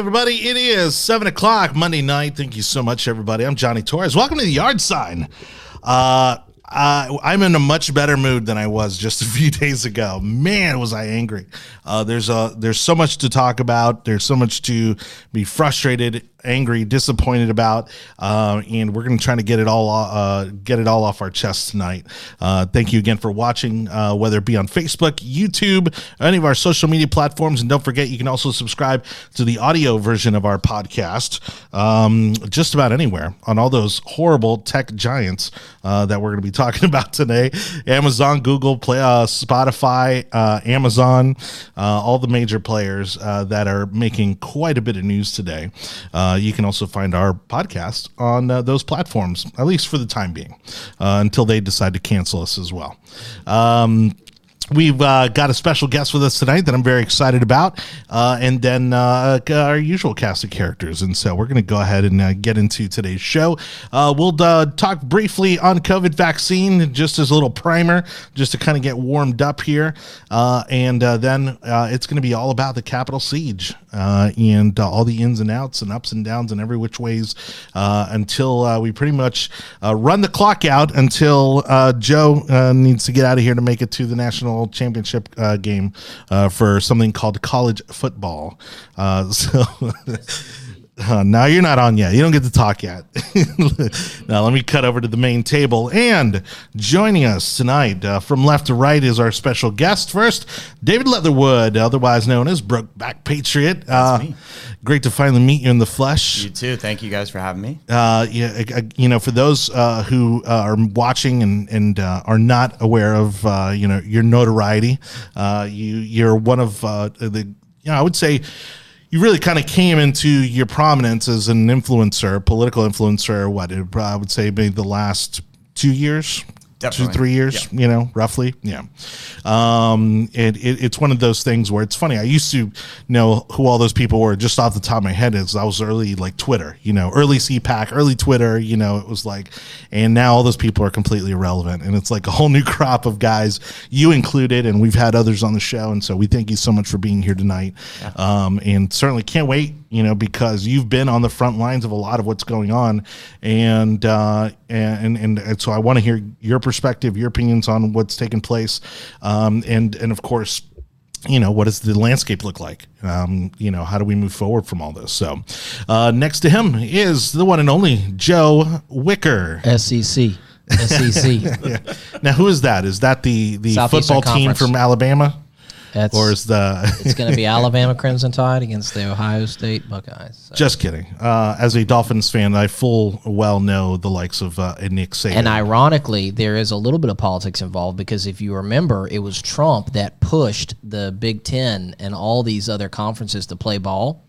everybody. It is 7 o'clock Monday night. Thank you so much, everybody. I'm Jonny Torres. Welcome to the Yard Sign. Uh, uh, I'm in a much better mood than I was just a few days ago. Man, was I angry. Uh, there's a there's so much to talk about. There's so much to be frustrated, angry, disappointed about, uh, and we're going to try to get it all uh, get it all off our chest tonight. Uh, thank you again for watching, uh, whether it be on Facebook, YouTube, any of our social media platforms, and don't forget you can also subscribe to the audio version of our podcast, um, just about anywhere on all those horrible tech giants uh, that we're going to be talking about today: Amazon, Google, Play, uh, Spotify, Amazon, all the major players that are making quite a bit of news today. Uh, you can also find our podcast on uh, those platforms, at least for the time being, uh, until they decide to cancel us as well. Um, We've uh, got a special guest with us tonight that I'm very excited about, uh, and then uh, our usual cast of characters. And so we're going to go ahead and uh, get into today's show. Uh, we'll uh, talk briefly on COVID vaccine, just as a little primer, just to kind of get warmed up here. and then it's going to be all about the Capitol siege and all the ins and outs and ups and downs and every which ways until we pretty much run the clock out until Joe needs to get out of here to make it to the national championship uh, game uh, for something called college football. Uh, so. Uh, now you're not on yet. You don't get to talk yet. now let me cut over to the main table. And joining us tonight uh, from left to right is our special guest. First, David Leatherwood, otherwise known as Brokeback Patriot. Uh, great to finally meet you in the flesh. You too. Thank you guys for having me. Uh, yeah, uh, you know, for those uh, who uh, are watching and and uh, are not aware of uh, you know your notoriety, uh, you you're one of uh, the you know I would say you really kind of came into your prominence as an influencer, political influencer. What uh, I would say maybe the last two years, Definitely. two three years, you know, roughly. Yeah. Um, it, it, it's one of those things where it's funny. I used to know who all those people were just off the top of my head. Is I was early like Twitter, you know, early CPAC, early Twitter. You know, it was like, and now all those people are completely irrelevant, and it's like a whole new crop of guys, you included, and we've had others on the show, and so we thank you so much for being here tonight, um, and certainly can't wait you know, because you've been on the front lines of a lot of what's going on, and uh, and, and and so I want to hear your perspective, your opinions on what's taking place, um, and and of course. You know what does the landscape look like? Um, you know how do we move forward from all this? So, uh, next to him is the one and only Joe Wicker. SEC. SEC. Yeah. Now, who is that? Is that the the Southeastern football team from Alabama, That's or is the it's going to be Alabama Crimson Tide against the Ohio State Buckeyes. So- Just kidding. Uh, as a Dolphins fan, I full well know the likes of uh, Nick Saban. And ironically, there is a little bit of politics involved because if you remember, it was Trump that pushed the Big Ten and all these other conferences to play ball.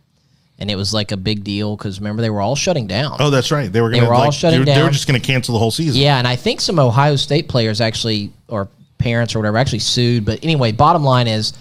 And it was like a big deal because remember, they were all shutting down. oh, that's right. They were going to were all like, shutting they, were- They were just going to cancel the whole season. Yeah, and I think some Ohio State players actually, or parents or whatever, actually sued. But anyway, bottom line is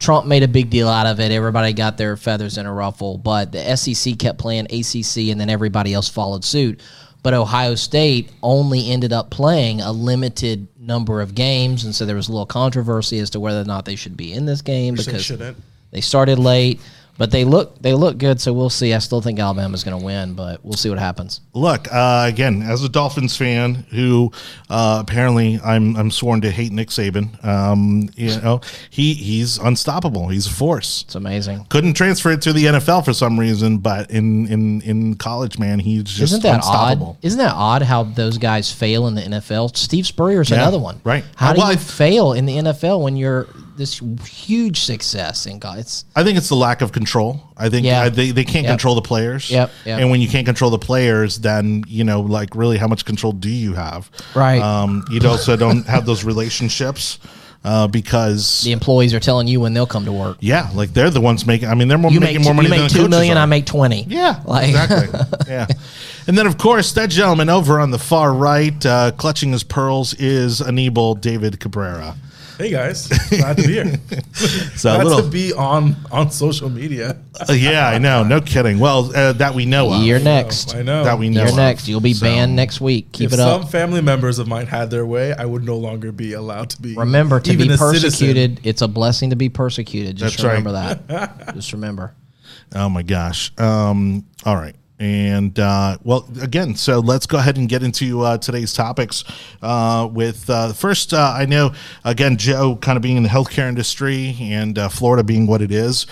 Trump made a big deal out of it. Everybody got their feathers in a ruffle, but the SEC kept playing ACC, and then everybody else followed suit. But Ohio State only ended up playing a limited number of games, and so there was a little controversy as to whether or not they should be in this game because shouldn't. they started late. But they look they look good, so we'll see. I still think Alabama's going to win, but we'll see what happens. Look, uh, again, as a Dolphins fan who uh, apparently I'm I'm sworn to hate Nick Saban. Um, you know, he he's unstoppable. He's a force. It's amazing. Couldn't transfer it to the NFL for some reason, but in in in college, man, he's just Isn't that unstoppable. odd? Isn't that odd how those guys fail in the NFL? Steve Spurrier's Yeah, another one. right. How Uh, do well, you I- fail in the NFL when you're this huge success in God? It's I think it's the lack of control. I think Yeah. they, they can't Yep. control the players. Yep, yep. And when you can't control the players, then, you know, like really how much control do you have? Right. Um, you also don't have those relationships uh, because, the employees are telling you when they'll come to work. yeah, like they're the ones making, I mean, they're more, You making make, more money you than make the two million, are. I make twenty. Yeah, Like- exactly. yeah. And then, of course, that gentleman over on the far right, uh, clutching his pearls, is Anibal David Cabrera. Hey guys, glad to be here. So a glad little, to be on on social media. uh, yeah, I know, no kidding. Well, uh, that we know of. You're next. I know. That we know. You're of. next. You'll be So- banned next week. Keep it up. some family members of mine had their way, I would no longer be allowed to be. Remember to even be a citizen. persecuted. It's a blessing to be persecuted. Just That's right. remember that. Just remember. Oh my gosh. Um, all right. And uh, well, again, so let's go ahead and get into uh, today's topics. Uh, with uh, first, uh, I know again, Joe, kind of being in the healthcare industry and uh, Florida being what it is,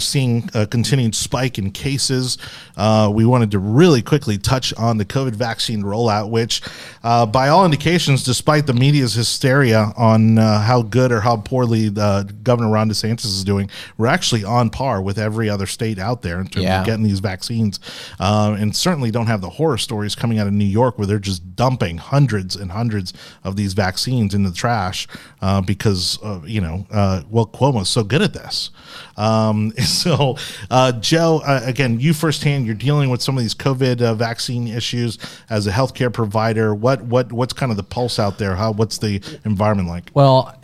seeing a continued spike in cases. we wanted to really quickly touch on the COVID vaccine rollout, which, by all indications, despite the media's hysteria on how good or how poorly Governor Ron DeSantis is doing, we're actually on par with every other state out there in terms Yeah. of getting these vaccines uh, and certainly don't have the horror stories coming out of New York where they're just dumping hundreds and hundreds of these vaccines in the trash uh, because uh, you know uh, well Cuomo's so good at this. Um, so uh, Joe, again, you firsthand, you're dealing with some of these COVID vaccine issues as a healthcare provider. What what what's kind of the pulse out there? How what's the environment like? Well,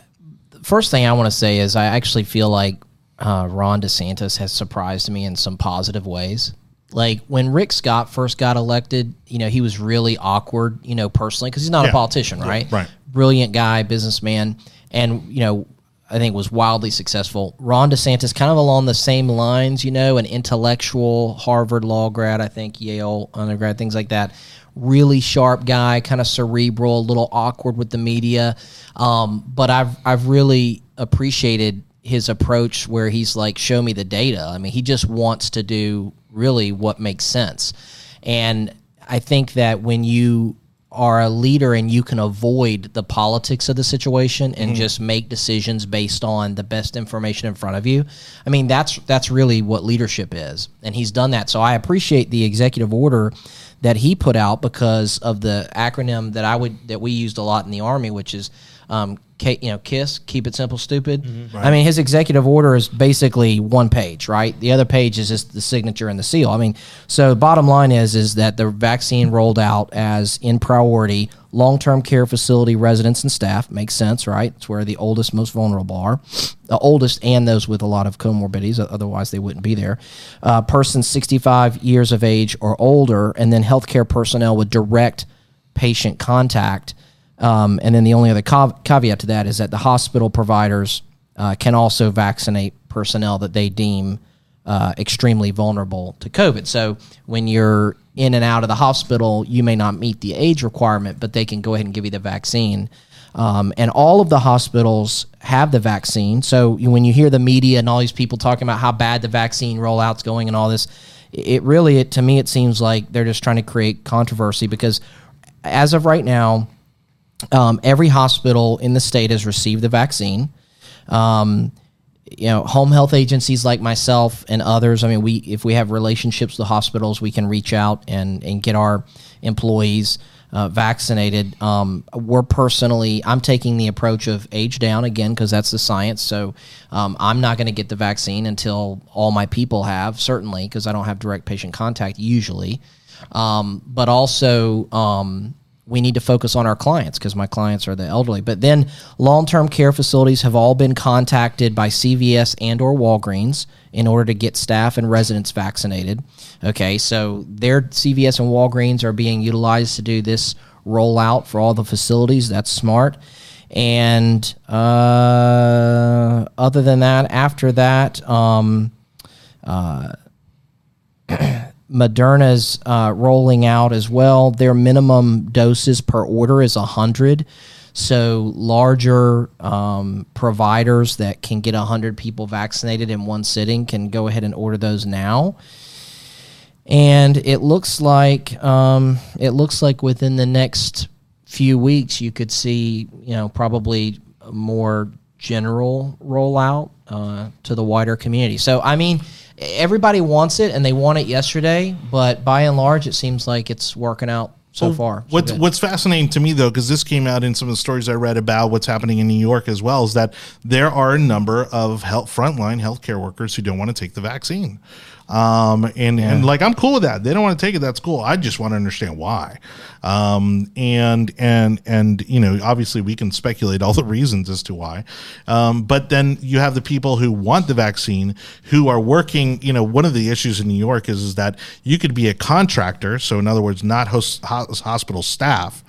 first thing I want to say is I actually feel like uh, Ron DeSantis has surprised me in some positive ways. Like when Rick Scott first got elected, you know, he was really awkward, you know, personally, because he's not Yeah. a politician, right? right. Brilliant guy, businessman, and, you know, I think was wildly successful. Ron DeSantis, kind of along the same lines, you know, an intellectual Harvard law grad, I think Yale undergrad, things like that. Really sharp guy, kind of cerebral, a little awkward with the media. Um, but I've I've really appreciated his approach where he's like, show me the data. I mean, he just wants to do really what makes sense. And I think that when you are a leader and you can avoid the politics of the situation and mm-hmm. just make decisions based on the best information in front of you. I mean, that's that's really what leadership is. And he's done that. So I appreciate the executive order that he put out because of the acronym that I would that we used a lot in the army, which is um, K, you know, KISS, keep it simple, stupid. I mean, his executive order is basically one page, right? The other page is just the signature and the seal. I mean, so bottom line is is that the vaccine rolled out as in priority long-term care facility residents and staff makes sense, right? It's where the oldest, most vulnerable are, the oldest, and those with a lot of comorbidities. Otherwise, they wouldn't be there. Uh, persons 65 years of age or older, and then healthcare personnel with direct patient contact. Um, and then the only other cav- caveat to that is that the hospital providers uh, can also vaccinate personnel that they deem uh, extremely vulnerable to COVID. So when you're in and out of the hospital, you may not meet the age requirement, but they can go ahead and give you the vaccine. Um, and all of the hospitals have the vaccine. So when you hear the media and all these people talking about how bad the vaccine rollout's going and all this, it really, it, to me, it seems like they're just trying to create controversy because as of right now, um, every hospital in the state has received the vaccine. Um, you know, home health agencies like myself and others. I mean, we if we have relationships with hospitals, we can reach out and and get our employees uh, vaccinated. Um, we're personally, I'm taking the approach of age down again because that's the science. So um, I'm not going to get the vaccine until all my people have, certainly because I don't have direct patient contact usually. Um, but also, um, we need to focus on our clients because my clients are the elderly. But then long-term care facilities have all been contacted by CVS and or Walgreens in order to get staff and residents vaccinated. Okay, so their CVS and Walgreens are being utilized to do this rollout for all the facilities. That's smart. And uh, other than that, after that, um, Moderna's uh, rolling out as well. Their minimum doses per order is 100. So larger um, providers that can get 100 people vaccinated in one sitting can go ahead and order those now. And it looks like um, it looks like within the next few weeks you could see you know probably more general rollout uh, to the wider community. So I mean, everybody wants it and they want it yesterday, but by and large, it seems like it's working out so far. so What's good. What's fascinating to me though, because this came out in some of the stories I read about what's happening in New York as well, is that there are a number of health frontline healthcare workers who don't want to take the vaccine. Um, and, and like I'm cool with that. They don't want to take it. That's cool. I just want to understand why. Um, and and and you know, obviously we can speculate all the reasons as to why. Um, but then you have the people who want the vaccine who are working. You know, one of the issues in New York is, is that you could be a contractor. So in other words, not host, hos- hospital staff.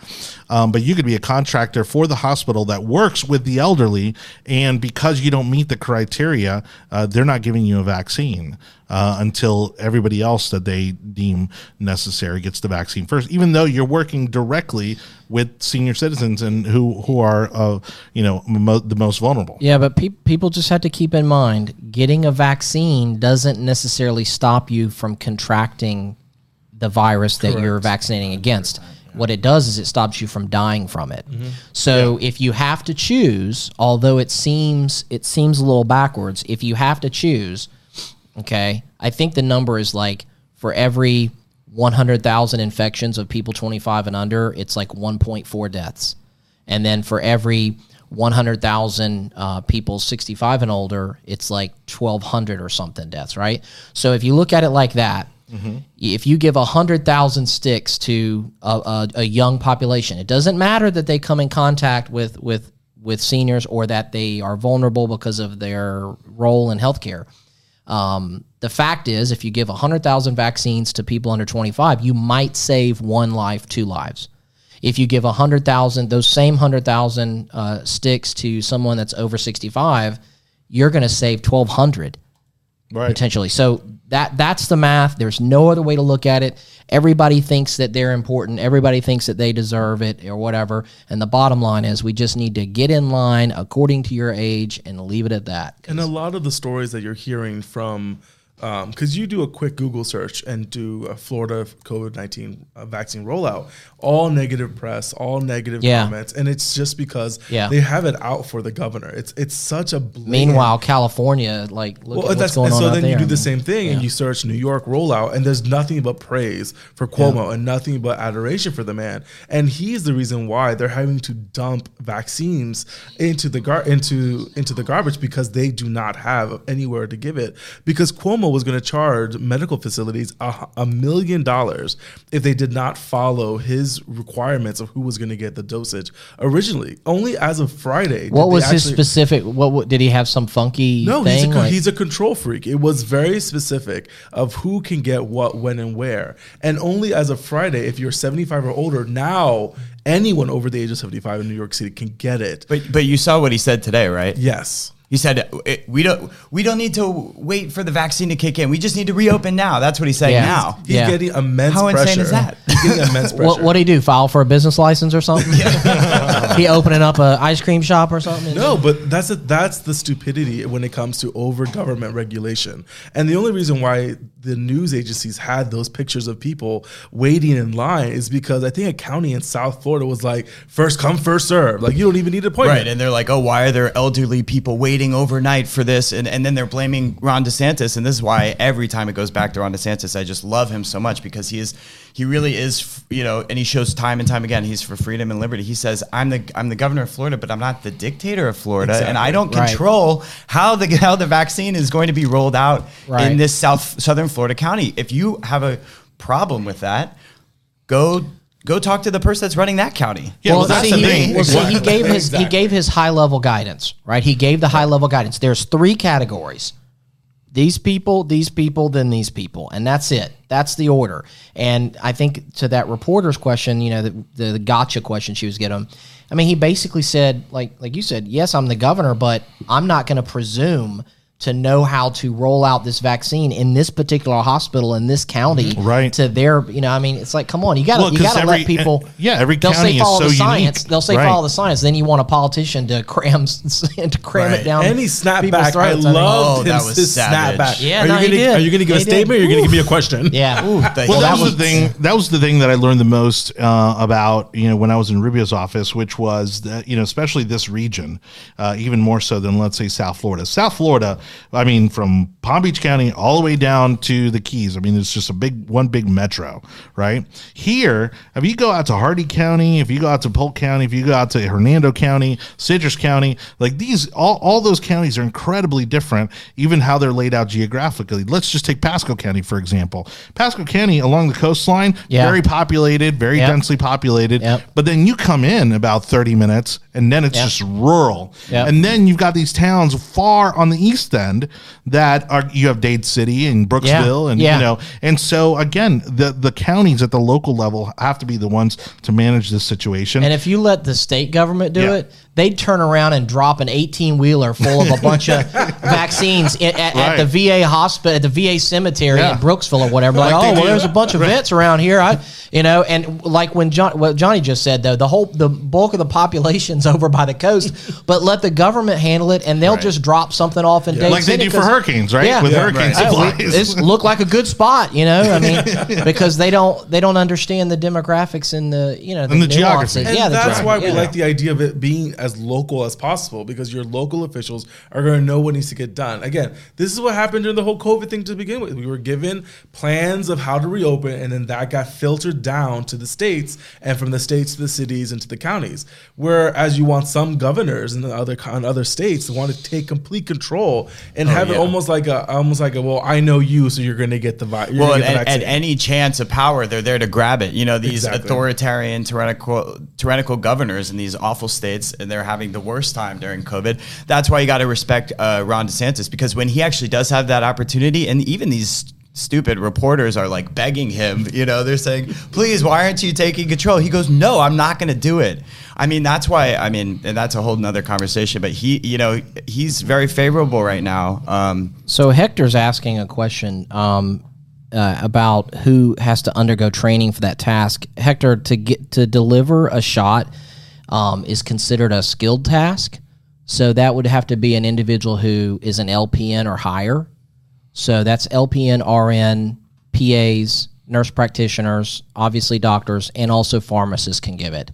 um, but you could be a contractor for the hospital that works with the elderly, and because you don't meet the criteria, uh, they're not giving you a vaccine uh, until everybody else that they deem necessary gets the vaccine first, even though you're working directly with senior citizens and who who are uh, you know mo- the most vulnerable. Yeah, but pe- people just have to keep in mind getting a vaccine doesn't necessarily stop you from contracting the virus that you're vaccinating against. What it does is it stops you from dying from it. So if you have to choose, although it seems it seems a little backwards, if you have to choose, okay, I think the number is like for every 100,000 infections of people 25 and under, it's like 1.4 deaths. And then for every 100,000 uh, people 65 and older, it's like 1,200 or something deaths, right? So if you look at it like that, if you give 100,000 sticks to a, a, a young population, it doesn't matter that they come in contact with, with, with seniors or that they are vulnerable because of their role in healthcare. Um, the fact is, if you give 100,000 vaccines to people under 25, you might save one life, two lives. If you give 100,000, those same 100,000 uh, sticks to someone that's over 65, you're going to save 1,200 Right. potentially. So that that's the math. There's no other way to look at it. Everybody thinks that they're important. Everybody thinks that they deserve it or whatever. And the bottom line is we just need to get in line according to your age and leave it at that. And a lot of the stories that you're hearing from, because you do a quick Google search and do a Florida COVID 19 uh, vaccine rollout, all negative press, all negative Yeah. comments. And it's just because Yeah. they have it out for the governor. It's it's such a blatant, Meanwhile, California, like, look Well, at what's going and on so then you do the same thing and you search New York rollout, and there's nothing but praise for Cuomo and nothing but adoration for the man. And he's the reason why they're having to dump vaccines into the gar- into into the garbage because they do not have anywhere to give it. Because Cuomo was going to charge medical facilities a, a million dollars if they did not follow his requirements of who was going to get the dosage originally. Only as of Friday. What they was his specific? What, what did he have? Some funky no, thing? he's a, like- he's a control freak. It was very specific of who can get what, when, and where. And only as of Friday, if you're 75 or older, now anyone over the age of 75 in New York City can get it. But but you saw what he said today, right? Yes. He said eh, we don't we don't need to wait for the vaccine to kick in. We just need to reopen now. That's what he's saying Yeah. now. He's Yeah. getting immense How pressure. insane is that? He's getting immense pressure. what what do he do? File for a business license or something? he opening up an ice cream shop or something? No, but that's a, that's the stupidity when it comes to over government regulation. And the only reason why the news agencies had those pictures of people waiting in line is because I think a county in South Florida was like first come first serve. Like you don't even need an appointment. Right, and they're like, "Oh, why are there elderly people waiting overnight for this?" And and then they're blaming Ron DeSantis, and this is why every time it goes back to Ron DeSantis, I just love him so much because he is, he really is, you know, and he shows time and time again he's for freedom and liberty. He says, "I'm the I'm the governor of Florida, but I'm not the dictator of Florida, and I don't Right. control how the how the vaccine is going to be rolled out Right. in this South Southern Florida county. If you have a problem with that, go." Go talk to the person that's running that county. Yeah, well, that's see, the he, thing. Well, see, he gave his he gave his high level guidance, right? He gave the high level guidance. There's three categories: these people, these people, then these people, and that's it. That's the order. And I think to that reporter's question, you know, the, the, the gotcha question she was getting. I mean, he basically said, like like you said, yes, I'm the governor, but I'm not going to presume to know how to roll out this vaccine in this particular hospital in this county Right. to their you know i mean it's like come on you gotta Well, you 'cause gotta every- let people uh, yeah, every they'll county say is follow so the unique. science they'll say Right. follow the science then you want a politician to cram to cram it down And he snapped back. I throats. mean, loved Oh, that his, was his savage. snapback. Yeah, are no, you gonna, did. Are you going to give He a did. statement? or You're going to give me a question. yeah the Well, that was heat. the thing. That was the thing that I learned the most uh, about you know when I was in Rubio's office, which was that you know especially this region, uh, even more so than let's say South Florida. South Florida, I mean, from Palm Beach County all the way down to the Keys. I mean, it's just a big one big metro, right? Here, if you go out to Hardee County, if you go out to Polk County, if you go out to Hernando County, Citrus County, like these, all all those counties are incredibly different, even how they're laid out geographically. Let's just take Pasco County for example. Pasco County along the coastline, Yeah. very populated, very Yep. densely populated. Yep. But then you come in about 30 minutes and then it's Yep. just rural. And then you've got these towns far on the east end that are you have Dade City and Brooksville and Yeah. you know and so again the the counties at the local level have to be the ones to manage this situation. And if you let the state government do Yeah. it, they'd turn around and drop an 18 wheeler full of a bunch of vaccines at, at, at the VA hospital, at the VA cemetery Yeah. in Brooksville or whatever. Like, Like oh, well, there's a bunch of vets around here. I, you know, and like when John, what Jonny just said though, the whole, the bulk of the population's over by the coast, but let the government handle it and they'll Right. just drop something off in Dade like they do for hurricanes, right? Yeah. With Yeah, hurricane right. Hey, we- supplies. This looked like a good spot, you know. I mean, because they don't they don't understand the demographics and the you know the, And the geography. And yeah, the that's geography, why we yeah. like the idea of it being as local as possible because your local officials are going to know what needs to get done. Again, this is what happened during the whole COVID thing to begin with. We were given plans of how to reopen, and then that got filtered down to the states, and from the states to the cities and to the counties. Whereas you want some governors in the other in other states to want to take complete control and oh, have it almost like a almost like a well, I know you, so you're going to get the vi- you're Well, at, the at any chance of power, they're there to grab it. You know, these Exactly. authoritarian, tyrannical, tyrannical governors in these awful states, and they're having the worst time during COVID. That's why you got to respect uh, Ron DeSantis because when he actually does have that opportunity, and even these stupid reporters are like begging him, you know, they're saying, please, why aren't you taking control? He goes, no, I'm not going to do it. I mean, that's why, I mean, and that's a whole nother conversation, but he, you know, he's very favorable right now. Um, So Hector's asking a question um, uh, about who has to undergo training for that task. Hector, to get to deliver a shot um, is considered a skilled task. So that would have to be an individual who is an LPN or higher. So that's LPN, RN, PAs, nurse practitioners, obviously doctors, and also pharmacists can give it.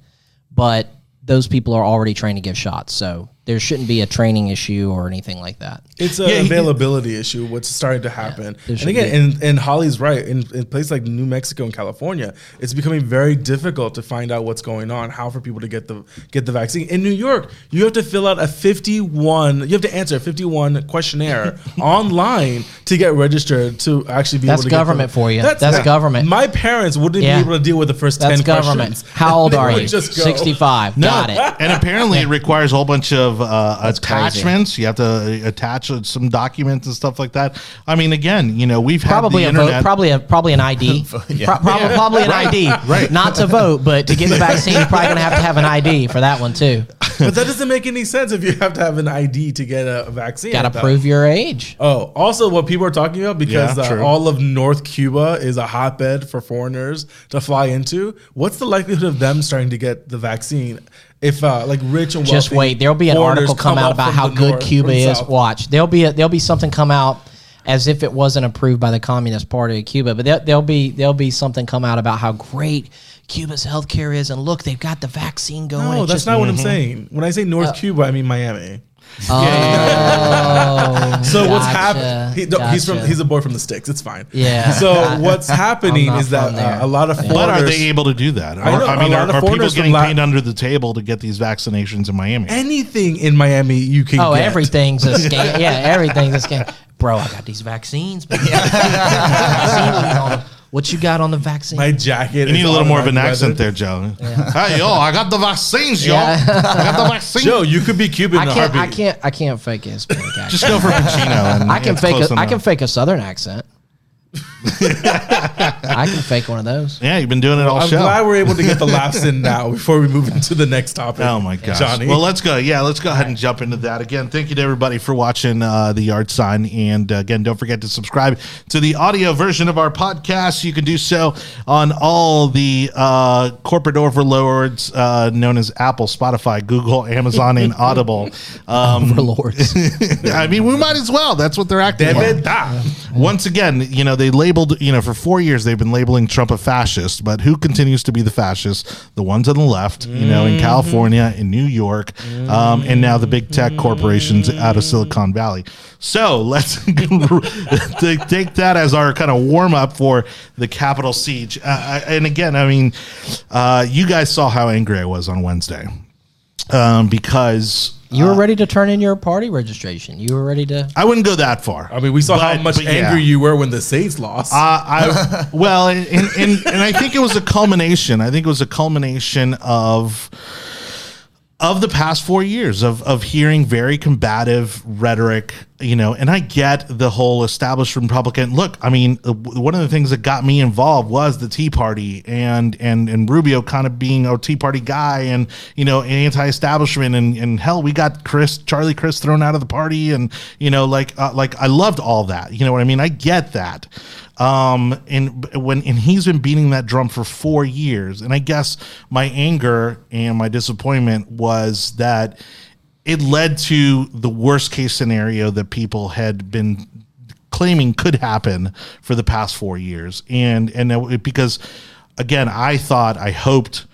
But those people are already trained to give shots. So there shouldn't be a training issue or anything like that. It's an Yeah, he- availability issue. What's starting to happen, there and again, and, and Holly's right. In, in places like New Mexico and California, it's becoming very difficult to find out what's going on, how for people to get the get the vaccine. In New York, you have to fill out a fifty-one. You have to answer a fifty-one questionnaire online to get registered to actually be That's able to government get the, for you. That's government. My parents wouldn't Yeah. be able to deal with the first That's ten government. questions. How old are you? just go. 65. Got it. And apparently, it requires a whole bunch of uh, crazy. attachments. You have to uh, attach uh, some documents and stuff like that. I mean, again, you know, we've Probably had a internet. vote. Probably a probably an ID. Pro- prob- Probably an ID. right. Not to vote, but to get the vaccine, you're probably gonna have to have an ID for that one too. But that doesn't make any sense if you have to have an ID to get a, a vaccine. Got to prove your age. Oh, also, what people are talking about because Yeah, uh, all of North Cuba is a hotbed for foreigners to fly into. What's the likelihood of them starting to get the vaccine? If uh, like rich and Just wait. There'll be an article come, out about how good north, Cuba is. south. Watch. There'll be a, there'll be something come out as if it wasn't approved by the Communist Party of Cuba, but there, there'll be there'll be something come out about how great Cuba's healthcare is, and look, they've got the vaccine going. No, that's just- not what I'm saying. When I say North Cuba, I mean Miami. Oh, So what's happening? He, no, He's from he's a boy from the sticks. It's fine. Yeah. So what's happening is that uh, a lot of foreigners. but are they able to do that? Or, I know, I mean, are, are people getting Latin- paid under the table to get these vaccinations in Miami? anything in Miami you can Oh, get. everything's a scam. Yeah, everything's a scam. Bro, I got these vaccines. man. Vaccine on 'em. What you got on the vaccine? My jacket. You need a little more of an automatic accent there, Joe. Hey, yo, I got the vaccines, yo. Yeah. I got the vaccines. Joe, you could be Cuban I in a can't. I can't. I can't fake a Hispanic accent. Just go for Pacino. And I can it's fake. close A, I can fake a Southern accent. I can fake one of those. Yeah, you've been doing it all I'm show. glad we're able to get the laughs in now before we move into the next topic. Oh my gosh! Johnny. Well, let's go. Yeah, let's go ahead and jump into that again. Thank you to everybody for watching uh, the Yard Sign, and uh, again, don't forget to subscribe to the audio version of our podcast. You can do so on all the uh, corporate overlords uh, known as Apple, Spotify, Google, Amazon, and Audible. Um, Overlords. I mean, we might as well. That's what they're acting. Like. Once again, you know, they labeled, you know, for four years they've been labeling Trump a fascist, but who continues to be the fascist? The ones on the left, you know, in California, in New York, um, and now the big tech corporations out of Silicon Valley. So let's take take that as our kind of warm up for the Capitol siege. Uh, and again, I mean, uh, you guys saw how angry I was on Wednesday um, because. You were ready to turn in your party registration. You were ready to. I wouldn't go that far. I mean, we saw how But- much but yeah. angry you were when the Saints lost. Uh, I well, and, and and I think it was a culmination. I think it was a culmination of of the past four years of of hearing very combative rhetoric, you know, and I get the whole established Republican look. I mean, uh, one of the things that got me involved was the Tea Party and and and Rubio kind of being a Tea Party guy and you know anti-establishment and and hell, we got Crist Charlie Crist thrown out of the party and you know like uh, like I loved all that. You know what I mean? I get that. Um, and when and he's been beating that drum for four years, and I guess my anger and my disappointment was that it led to the worst case scenario that people had been claiming could happen for the past four years, and and it, because again, I thought, I hoped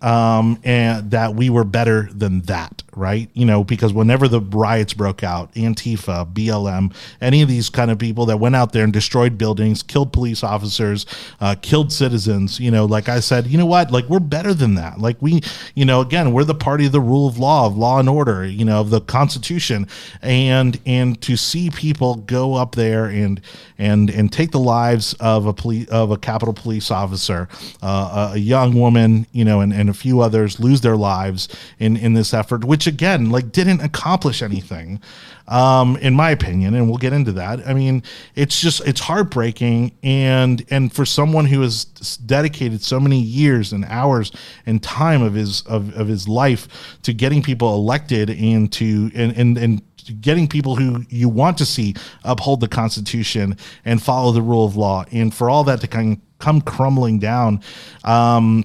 um, and that we were better than that, right? You know, because whenever the riots broke out, Antifa, BLM, any of these kind of people that went out there and destroyed buildings, killed police officers, uh, killed citizens, you know, like I said, you know what? Like we're better than that. Like we, you know, again, we're the party of the rule of law, of law and order, you know, of the Constitution, and and to see people go up there and and and take the lives of a police of a Capitol police officer, uh, a, young woman, you know, and and a few others lose their lives in in this effort, which again, like, didn't accomplish anything, um, in my opinion. And we'll get into that. I mean, it's just it's heartbreaking, and and for someone who has dedicated so many years and hours and time of his of, of his life to getting people elected and to and and and getting people who you want to see uphold the Constitution and follow the rule of law, and for all that to kind of come crumbling down, um,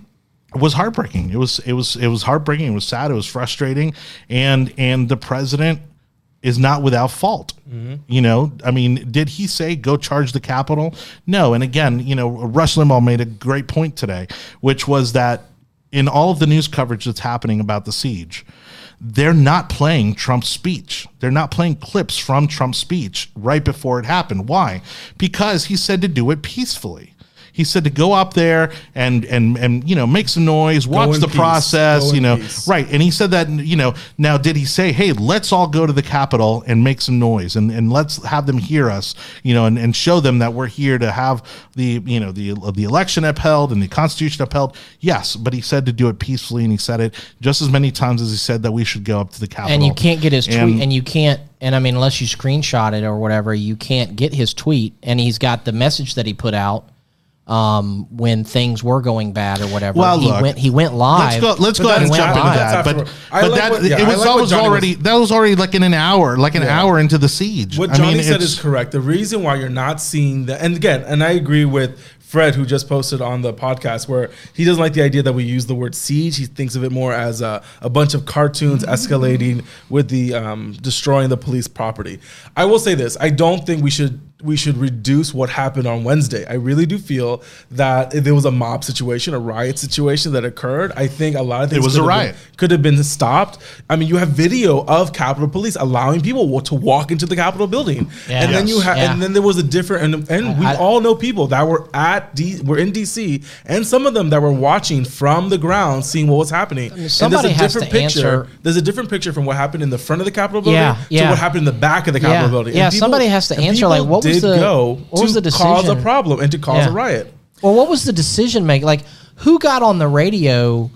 was heartbreaking. It was it was it was heartbreaking. It was sad. It was frustrating, and and the president is not without fault. Mm-hmm. You know, I mean, did he say go charge the Capitol? No. And again, you know, Rush Limbaugh made a great point today, which was that in all of the news coverage that's happening about the siege, they're not playing Trump's speech. They're not playing clips from Trump's speech right before it happened. Why? Because he said to do it peacefully. He said to go up there and and and you know make some noise, watch the peace. process, Go you know, peace. right? And he said that you know now did he say, hey, let's all go to the Capitol and make some noise and and let's have them hear us, you know, and, and show them that we're here to have the you know the the election upheld and the Constitution upheld. Yes, but he said to do it peacefully, and he said it just as many times as he said that we should go up to the Capitol. and you can't get his tweet And- and, you can't and i mean unless you screenshot it or whatever you can't get his tweet and he's got the message that he put out um, when things were going bad or whatever Well, he look, went he went live Let's go. Let's go ahead and that's jump into that. that's But but like that what- yeah, it was like what always Jonny was- already that was already like in an hour, like an Yeah. hour into the siege. What I Jonny mean, said it's- is correct. The reason why you're not seeing that, and again, and I agree with Fred, who just posted on the podcast, where he doesn't like the idea that we use the word siege. He thinks of it more as a, a bunch of cartoons escalating with the um, destroying the police property. I will say this: I don't think we should we should reduce what happened on Wednesday. I really do feel that if there was a mob situation, a riot situation that occurred, I think a lot of things It was a have riot. been- could have been stopped. I mean, you have video of Capitol Police allowing people to walk into the Capitol building, Yeah. and then you Yes. have, Yeah. and then there was a different, and, and we I- all know people that were at D, were in DC, and some of them that were watching from the ground, seeing what was happening. and somebody there's a has different to picture. answer- There's a different picture from what happened in the front of the Capitol building Yeah, to yeah. what happened in the back of the Capitol Yeah, building. yeah, And somebody has to answer, like, what was did the- go to cause a problem and to cause Yeah. a riot. Well, what was the decision making? Like, who got on the radio?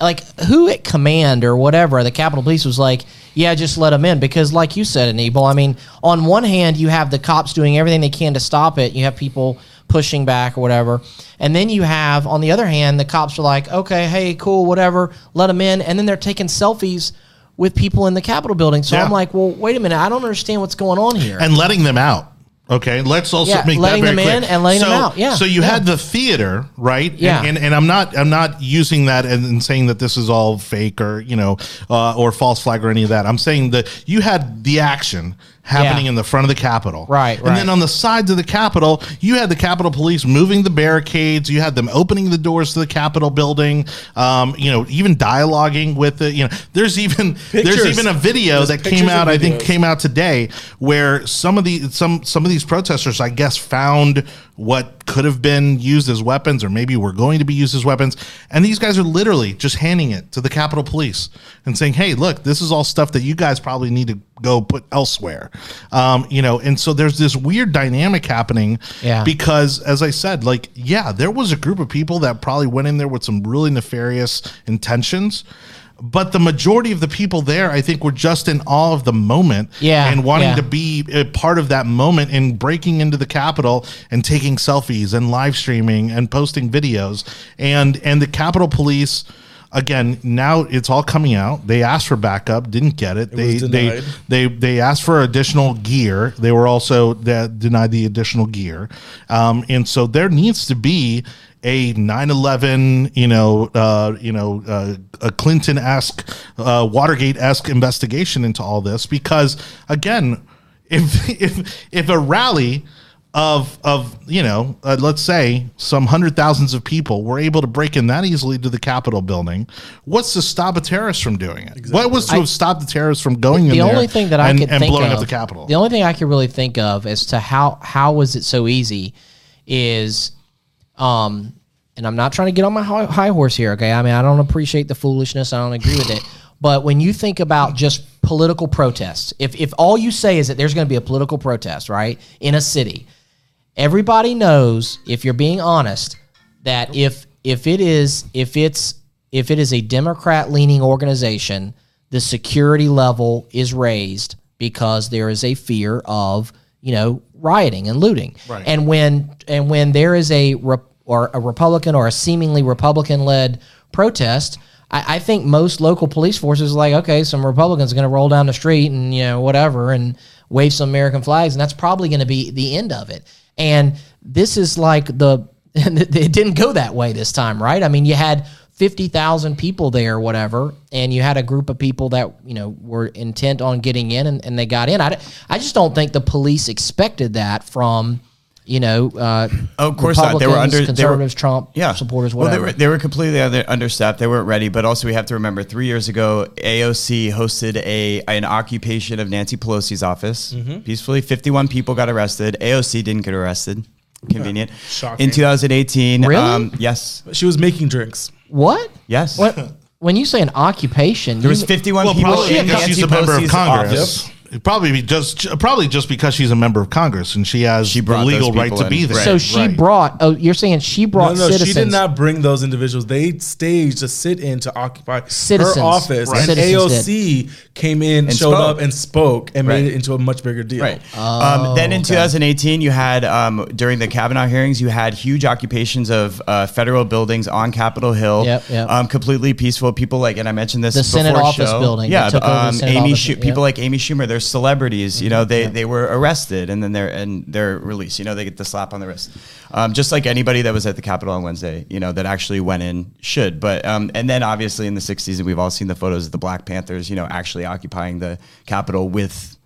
Like, who at command or whatever, the Capitol Police was like, yeah, just let them in. Because, like you said, Anibal, I mean, on one hand, you have the cops doing everything they can to stop it. You have people pushing back or whatever. And then you have, on the other hand, the cops are like, okay, hey, cool, whatever, let them in. And then they're taking selfies with people in the Capitol building. So Yeah. I'm like, well, wait a minute. I don't understand what's going on here. and letting them out. Okay, let's also Yeah, make letting that very them clear. in and letting so, them out. Yeah, So you yeah. had the theater, right? And- Yeah. And, and I'm not I'm not using that and, and saying that this is all fake or you know uh, or false flag or any of that. I'm saying that you had the action happening Yeah. in the front of the Capitol, Right, And then on the sides of the Capitol, you had the Capitol Police moving the barricades. You had them opening the doors to the Capitol building. Um, you know, even dialoguing with the you know. There's even there's even a video There's that came out. I think came out today where some of the some some of these protesters I guess found what could have been used as weapons or maybe were going to be used as weapons. And these guys are literally just handing it to the Capitol Police and saying hey look this is all stuff that you guys probably need to go put elsewhere. Um, you know and so there's this weird dynamic happening Yeah. because as I said like yeah there was a group of people that probably went in there with some really nefarious intentions but the majority of the people there, I think, were just in awe of the moment, Yeah, and wanting yeah. to be a part of that moment and breaking into the Capitol and taking selfies and live streaming and posting videos, and and the Capitol Police. Again, now it's all coming out. They asked for backup, didn't get it. they, was they they they asked for additional gear. They were also that denied the additional gear, um, and so there needs to be a 9/11, you know, uh, you know, uh, a Clinton-esque, uh, Watergate-esque investigation into all this because again, if if if a rally of of you know uh, let's say some hundred thousands of people were able to break in that easily to the Capitol building, what's to stop a terrorist from doing it? What was to have stopped the terrorists from going in the there only thing that I and, could and think blowing of, up the Capitol? The only thing I could really think of as to how how was it so easy is, um, and I'm not trying to get on my high, horse here. Okay, I mean I don't appreciate the foolishness. I don't agree with it. But when you think about just political protests, if if all you say is that there's going to be a political protest, right, in a city, everybody knows if you're being honest that if if it is if it's if it is a democrat leaning organization the security level is raised because there is a fear of you know rioting and looting Right. and when and when there is a or a republican or a seemingly republican led protest I, I think most local police forces are like okay some republicans are going to roll down the street and you know whatever and wave some american flags and that's probably going to be the end of it and this is like the, it didn't go that way this time, right? I mean, you had 50,000 people there or whatever, and you had a group of people that, you know, were intent on getting in and, and they got in. I, I just don't think the police expected that from, you know, uh, Oh, of course not. They were under they were- conservatives, Trump yeah. supporters, Well, they were they were completely under, understaffed. They weren't ready. But also, we have to remember three years ago, AOC hosted a an occupation of Nancy Pelosi's office Mm-hmm. peacefully. Fifty one people got arrested. AOC didn't get arrested. Convenient. Shocking. In 2018, Really? um, yes, She was making drinks. what? yes. What? When you say an occupation, There was you- 51 well, people probably in because she's a member of Congress. office. It'd Probably be just probably just because she's a member of Congress and she has She the brought legal those right people to in. be there. So she Right. brought, oh, you're saying she No, brought no, citizens. she did not bring those individuals. They staged a sit-in to occupy Citizens. her office, Right. and Citizens AOC came in, And showed spoke. up, and spoke, and Right. made it into a much bigger deal. Right. um, then in Oh, okay. 2018, you had um, during the Kavanaugh hearings, you had huge occupations of uh, federal buildings on Capitol Hill. Yep, yep. Um, completely peaceful. People like, and I mentioned this The Senate before office show. building. They Yeah, took over the um, Senate Amy, office, Schu- yeah. people like Amy Schumer, they're celebrities. You know, they they were arrested and then they're and they're released. You know, they get the slap on the wrist. Um, just like anybody that was at the Capitol on Wednesday, you know, that actually went in should. But um, and then obviously in the 60s, and we've all seen the photos of the Black Panthers, you know, actually occupying the Capitol with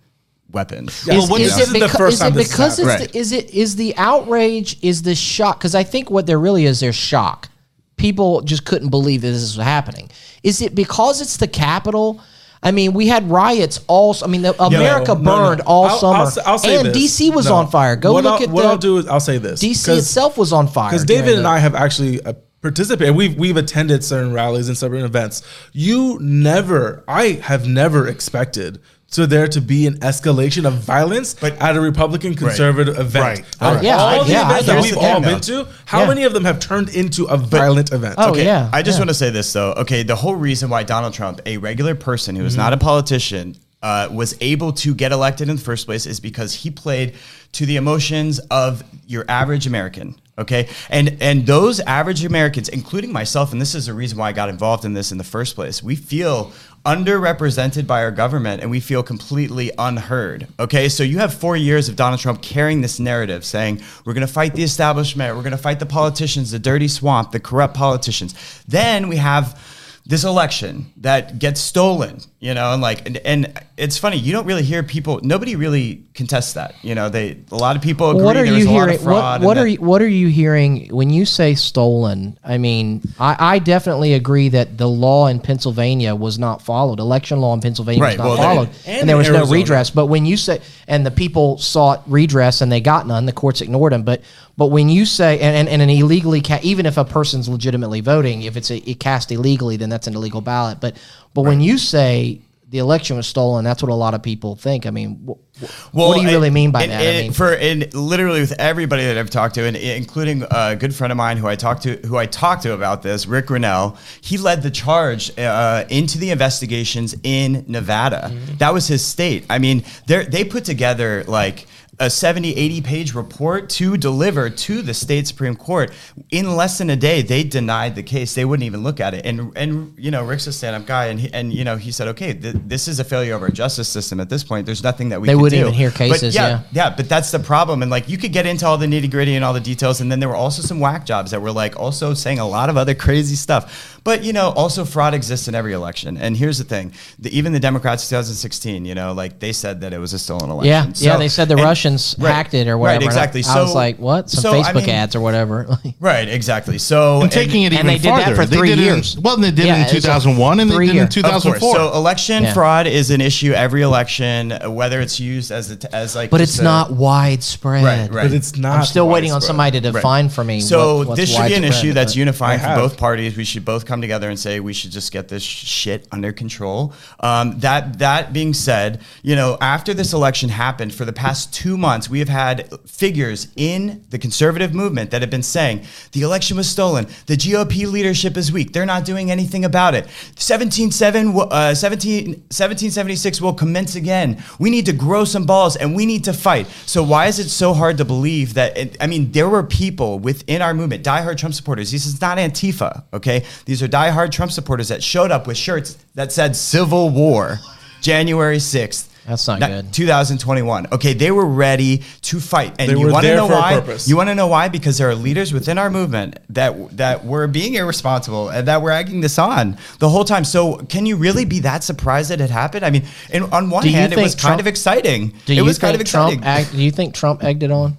weapons. Yeah. Is, Well, what- is this it is the beca- first is time it because it's happened. the, is it is the outrage is the shock because I think what there really is there's shock. People just couldn't believe that this was happening. Is it because it's the Capitol? I mean, we had riots all. I mean, the, America No, no, no. burned all I'll- summer, I'll I'll and this. DC was on fire. Go what look at what the I'll do is I'll say this DC itself was on fire. because David and the- I have actually uh, participated. We've we've attended certain rallies and certain events. You never, I have never expected to there to be an escalation of violence but, at a Republican conservative event. Right. Out of Uh, yeah, all I- the yeah, I events that we've all though. been to, how Yeah. many of them have turned into a violent event? Oh, Okay, yeah, I just yeah. want to say this though. Okay, the whole reason why Donald Trump, a regular person who is Mm-hmm. not a politician, uh, was able to get elected in the first place is because he played to the emotions of your average American. Okay, and and those average Americans, including myself, and this is the reason why I got involved in this in the first place. We feel underrepresented by our government and we feel completely unheard. Okay, so you have four years of Donald Trump carrying this narrative saying, we're going to fight the establishment, we're going to fight the politicians, the dirty swamp, the corrupt politicians. Then we have this election that gets stolen, you know, and like, and, and it's funny, you don't really hear people, nobody really contests that. You know, they, a lot of people agree what are there you was a lot hearing? of fraud. What, and what that- are you, what are you hearing when you say stolen? I mean, I, I definitely agree that the law in Pennsylvania was not followed. Election law in Pennsylvania Right, was not well, they- followed, and and, there was in no redress. But when you say, and the people sought redress and they got none, the courts ignored them. But but when you say, and, and, and an illegally, ca- even if a person's legitimately voting, if it's a, it cast illegally, then that's an illegal ballot. But but when you say the election was stolen. That's what a lot of people think. I mean, wh- wh- what do you really mean by and- that? I mean, for and literally with everybody that I've talked to, and including a good friend of mine who I talked to, who I talked to about this, Ric Grenell. He led the charge uh, into the investigations in Nevada. Mm-hmm. That was his state. I mean, they they put together like a 70 80 page report to deliver to the state supreme court in less than a day they denied the case they wouldn't even look at it and and you know rick's a stand-up guy and he, and you know he said okay th- this is a failure of our justice system at this point there's nothing that we They wouldn't do. even hear But cases, yeah. yeah, but that's the problem. And like you could get into all the nitty gritty and all the details, and then there were also some whack jobs that were like also saying a lot of other crazy stuff. But you know, also fraud exists in every election. And here's the thing: the, even the Democrats 2016, you know, like they said that it was a stolen election. yeah, yeah, they said the and- Russians right, hacked it or right, whatever. and I- exactly. I, was So- like, what? Some so, I Facebook mean- ads or whatever. Right, exactly. So And taking it and even they did that farther. for They three did it in- years. well, they did Yeah, it in 2001 and they did it three-year. in Of Of course. 2004. So election Yeah. fraud is an issue every election, whether it's used as a t as like. but it's a- not widespread. Right, right. But it's not. I'm still waiting on somebody to define for me. So what, this should be an issue that's unifying for both parties. We should both come together and say we should just get this shit under control. Um, that that being said, you know, after this election happened, for the past two months, we have had figures in the conservative movement that have been saying the election was stolen. The GOP leadership is weak. They're not doing anything about it. 17, uh, 17, 1776 will commence again. We need to grow some balls and we need to fight. So why is it so hard to believe that? It, I mean, there were people within our movement, diehard Trump supporters. This is not Antifa, okay? These are diehard Trump supporters that showed up with shirts that said "Civil War," January 6th. That's not good. 2021. Okay, they were ready to fight, and They you want to know why? You want to know why? Because there are leaders within our movement that that were being irresponsible and that were egging this on the whole time. So, can you really be that surprised that it happened? I mean, and on one hand, it think was kind of exciting. Do it was kind of exciting. Trump? Ag- do you think Trump egged it on?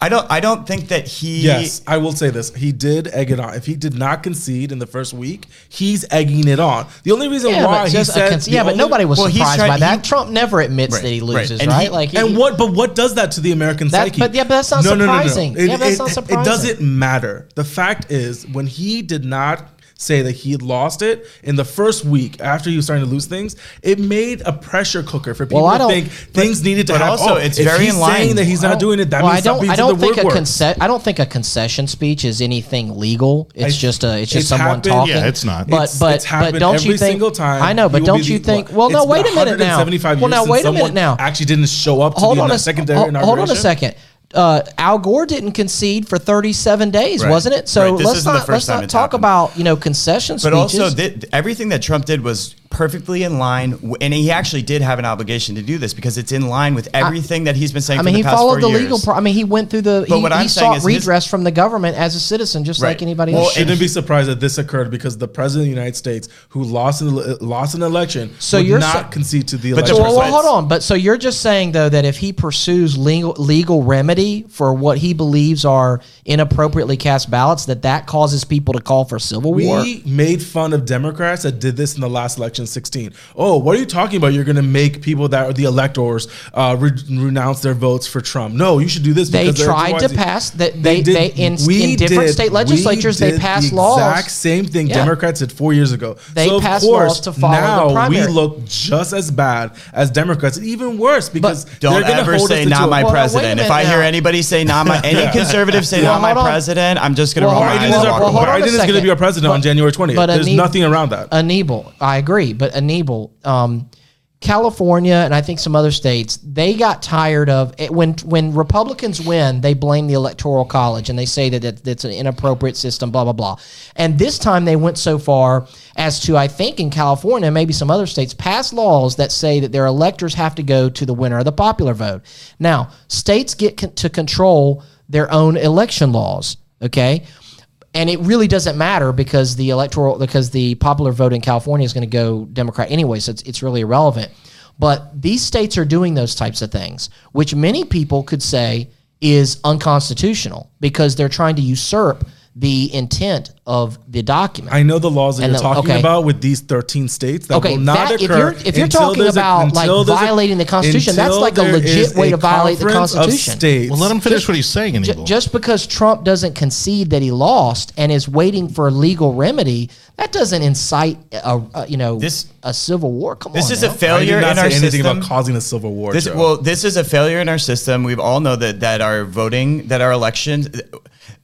I don't. I don't think that he. Yes, I will say this. He did egg it on. If he did not concede in the first week, he's egging it on. The only reason Yeah, why but, he a said cons- the yeah, but only- nobody was Well, surprised trying- by that. he- Trump never admits Right, that he right. loses, And right? he- like, And he- what? But what does that to the American That- psyche? but yeah, but that's not surprising. No, no, no. It, Yeah, that's not surprising. It doesn't matter. The fact is, when he did not say that he had lost it in the first week after he was starting to lose things, it made a pressure cooker for people Well, to think things needed to but happen. also, Oh, it's very in line. saying that he's not doing it. That well, means I don't. I don't the think a conce- I don't think a concession speech is anything legal. It's I- just a. It's just it's someone happened- talking. Yeah, it's not. But It's- but it's but don't every you think? single time. I know, but don't you the- think? Well, no. Wait a minute now. 175 Well, now wait a minute now. Actually, didn't show up Hold on a secondary hold, hold on a second. Uh, Al Gore didn't concede for 37 days, Right. wasn't it? So Right. Let's not let's not talk happened. about you know concession But speeches. also, th- everything that Trump did was perfectly in line, and he actually did have an obligation to do this because it's in line with everything that he's been saying. I for mean, the he past followed the years. legal. Pro- I mean, he went through the. But he, what I'm he saying sought is his- redress from the government as a citizen, just Right. like anybody Well, else. and- Shouldn't be surprised that this occurred because the president of the United States, who lost an lost an election, So would you're not sa- concede to the But election. So, well, well, hold on. But so you're just saying though that if he pursues legal legal remedy for what he believes are inappropriately cast ballots, that that causes people to call for civil war. we made fun of Democrats that did this in the last election, 16. Oh, what are you talking about? You're going to make people that are the electors uh, re- renounce their votes for Trump. No, you should do this. They because tried to pass that. They, did- they, in, we in different did- state we legislatures they did passed the laws. Exact same thing Yeah. Democrats did four years ago. They so of passed course, laws to follow the now primary. we look just as bad as Democrats, even worse because Don't they're gonna ever hold us say to not a- my Well, now, wait a president. If minute I hear now. anybody say not my any conservative say Well, not my hold on. president, I'm just gonna Well, roll my hold eyes Biden on. is, and our, Well, walk hold on away. a Biden is going to second. be our president on But- January 20th. but There's Anib- nothing around that. Anibal, I agree, but Anibal, um, California and I think some other states, they got tired of it when when Republicans win, they blame the Electoral College and they say that it, it's an inappropriate system, blah blah blah. And this time they went so far as to, I think, in California, maybe some other states, pass laws that say that their electors have to go to the winner of the popular vote. Now, states get con- to control their own election laws. Okay and it really doesn't matter because the electoral because the popular vote in California is going to go Democrat anyway, so it's, it's really irrelevant. But these states are doing those types of things, which many people could say is unconstitutional because they're trying to usurp the intent of the document. I know the laws that And you're the- talking okay. about with these 13 states that Okay, will not that- if occur. you're- if you're until talking there's a- about, like, until there's a- the Constitution, that's like a legit way a to violate the Constitution. states. Well, let him finish what he's saying, Ju- Anibal. just because Trump doesn't concede that he lost and is waiting for a legal remedy, that doesn't incite a, a you know This- a civil war. Come on. This on, is now. a I did failure not in say our anything system. about causing a civil war. This, Joe. well, this is a failure in our system. We all know that that our voting, that our elections,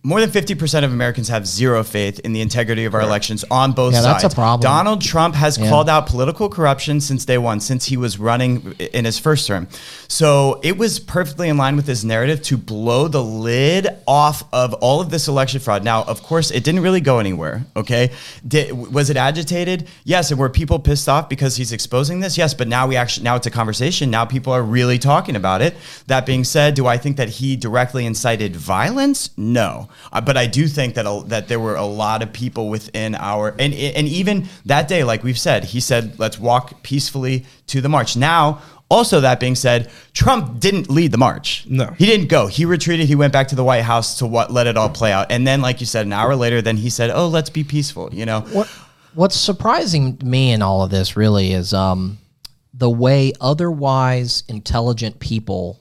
more than fifty percent of Americans have zero faith in the integrity of our elections on both Yeah, sides. that's a problem. Donald Trump has Yeah. called out political corruption since day one, since he was running in his first term. So it was perfectly in line with his narrative to blow the lid off of all of this election fraud. Now, of course, it didn't really go anywhere. Okay, Did, was it agitated? Yes, and were people pissed off because he's exposing this? Yes, but now we actually now it's a conversation. Now people are really talking about it. That being said, do I think that he directly incited violence? No, Uh, but I do think that a, that there were a lot of people within our and and even that day, like we've said, he said, "Let's walk peacefully to the march." Now. Also, that being said, Trump didn't lead the march. No. he didn't go. He retreated. He went back to the White House to what let it all play out. And then, like you said, an hour later, then he said, "Oh, let's be peaceful." You know, What What's surprising me in all of this really is um, the way otherwise intelligent people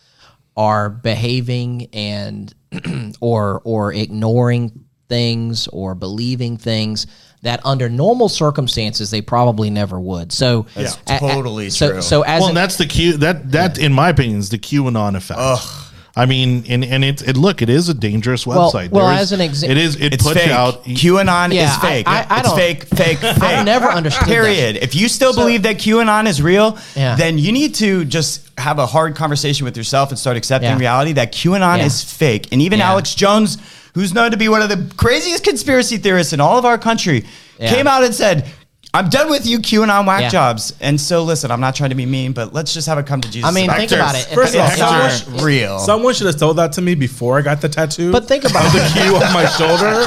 are behaving and or or ignoring things or believing things that under normal circumstances they probably never would. So That's a- a- totally so, true. So as well, an- that's the Q. That that, in my opinion, is the QAnon effect. I mean, and and it, it look, it is a dangerous website. well, There is- as an example, it is. It it's puts fake. out. QAnon Yeah, is fake. I- I- I it's don't- fake, fake, fake. I've never understood that. Period. If you still believe that QAnon is real, Yeah. then you need to just have a hard conversation with yourself and start accepting Yeah. reality that QAnon Yeah. is fake. And even Yeah. Alex Jones, who's known to be one of the craziest conspiracy theorists in all of our country, Yeah. came out and said. I'm done with you QAnon whack Yeah. jobs. And so listen, I'm not trying to be mean, but let's just have a come to Jesus. I mean, about think about it. First of all, It's someone not- real. Someone should have told that to me before I got the tattoo. But think about the. Q on my shoulder.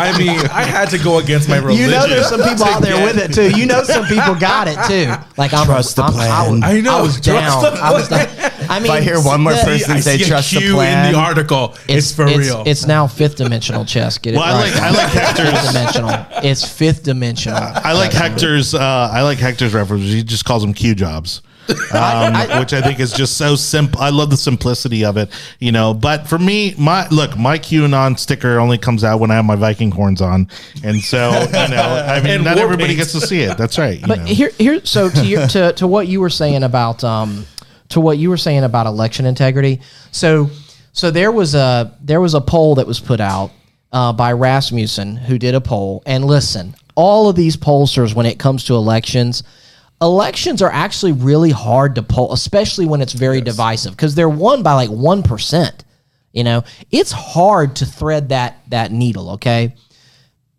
I mean, I had to go against my religion. You know, there's some people out there with it too. You know, some people got it too. Like I'm, Trust the I'm, I, was, plan. I know, I was trust down. the I was down. I mean, if I hear one more the- person I say see a trust the Q plan. in the article. It's, for it's, real. It's now fifth dimensional chess. Get it Well, I right. like I like fifth Hector's. dimensional. It's fifth dimensional. I like Hector's. Uh, I like Hector's reference. He just calls them Q jobs. um, which I think is just so simple. I love the simplicity of it, you know. But for me, my look, my QAnon sticker only comes out when I have my Viking horns on, and so you know, I mean, And not war everybody paint. gets to see it. That's right. You But know. here, here. So to your, to to what you were saying about um to what you were saying about election integrity. So so there was a there was a poll that was put out uh, by Rasmussen who did a poll. And listen, all of these pollsters, when it comes to elections, elections are actually really hard to poll, especially when it's very divisive because they're won by like one percent. You know, it's hard to thread that that needle. Okay,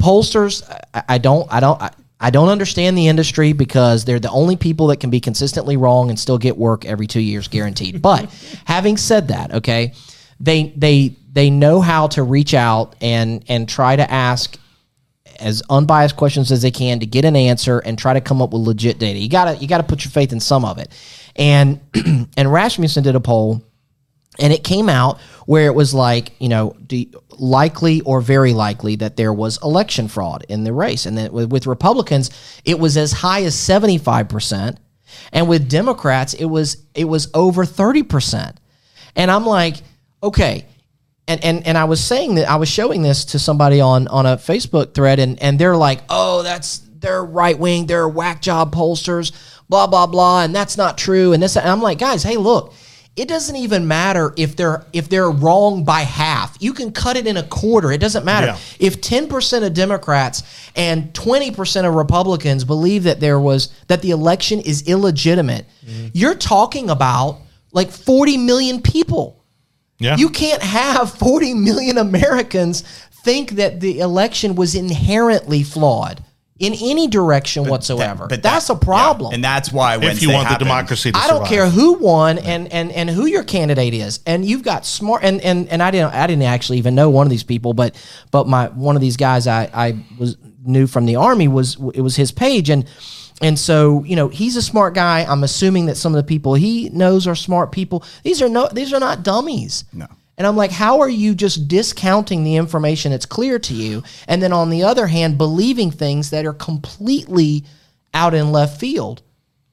pollsters I, I don't i don't I, I don't understand the industry because they're the only people that can be consistently wrong and still get work every two years guaranteed. But having said that okay they they they know how to reach out and and try to ask as unbiased questions as they can to get an answer and try to come up with legit data. You gotta you gotta put your faith in some of it. And and rasmussen did a poll and it came out where it was like you know likely or very likely that there was election fraud in the race and then with, with republicans it was as high as 75% and with democrats it was it was over 30% and i'm like okay and and and I was saying that I was showing this to somebody on on a Facebook thread, and and they're like, oh, that's they're right wing, they're whack job pollsters, blah blah blah, and that's not true, and this. And I'm like, guys, hey, look. It doesn't even matter if they're if they're wrong by half. You can cut it in a quarter. It doesn't matter. Yeah. If 10% of Democrats and 20% of Republicans believe that there was that the election is illegitimate, mm-hmm. you're talking about like 40 million people. yeah. You can't have 40 million Americans think that the election was inherently flawed in any direction whatsoever. But that's that- a problem. yeah, and that's why if you want happened. the democracy to I don't survive. care who won and, and, and who your candidate is. And you've got smart and, and, and I didn't I didn't actually even know one of these people, but but my one of these guys I, I was knew from the army was it was his page and and so you know he's a smart guy. I'm assuming that some of the people he knows are smart people. These are no these are not dummies. No. And I'm like, how are you just discounting the information that's clear to you? And then on the other hand, believing things that are completely out in left field?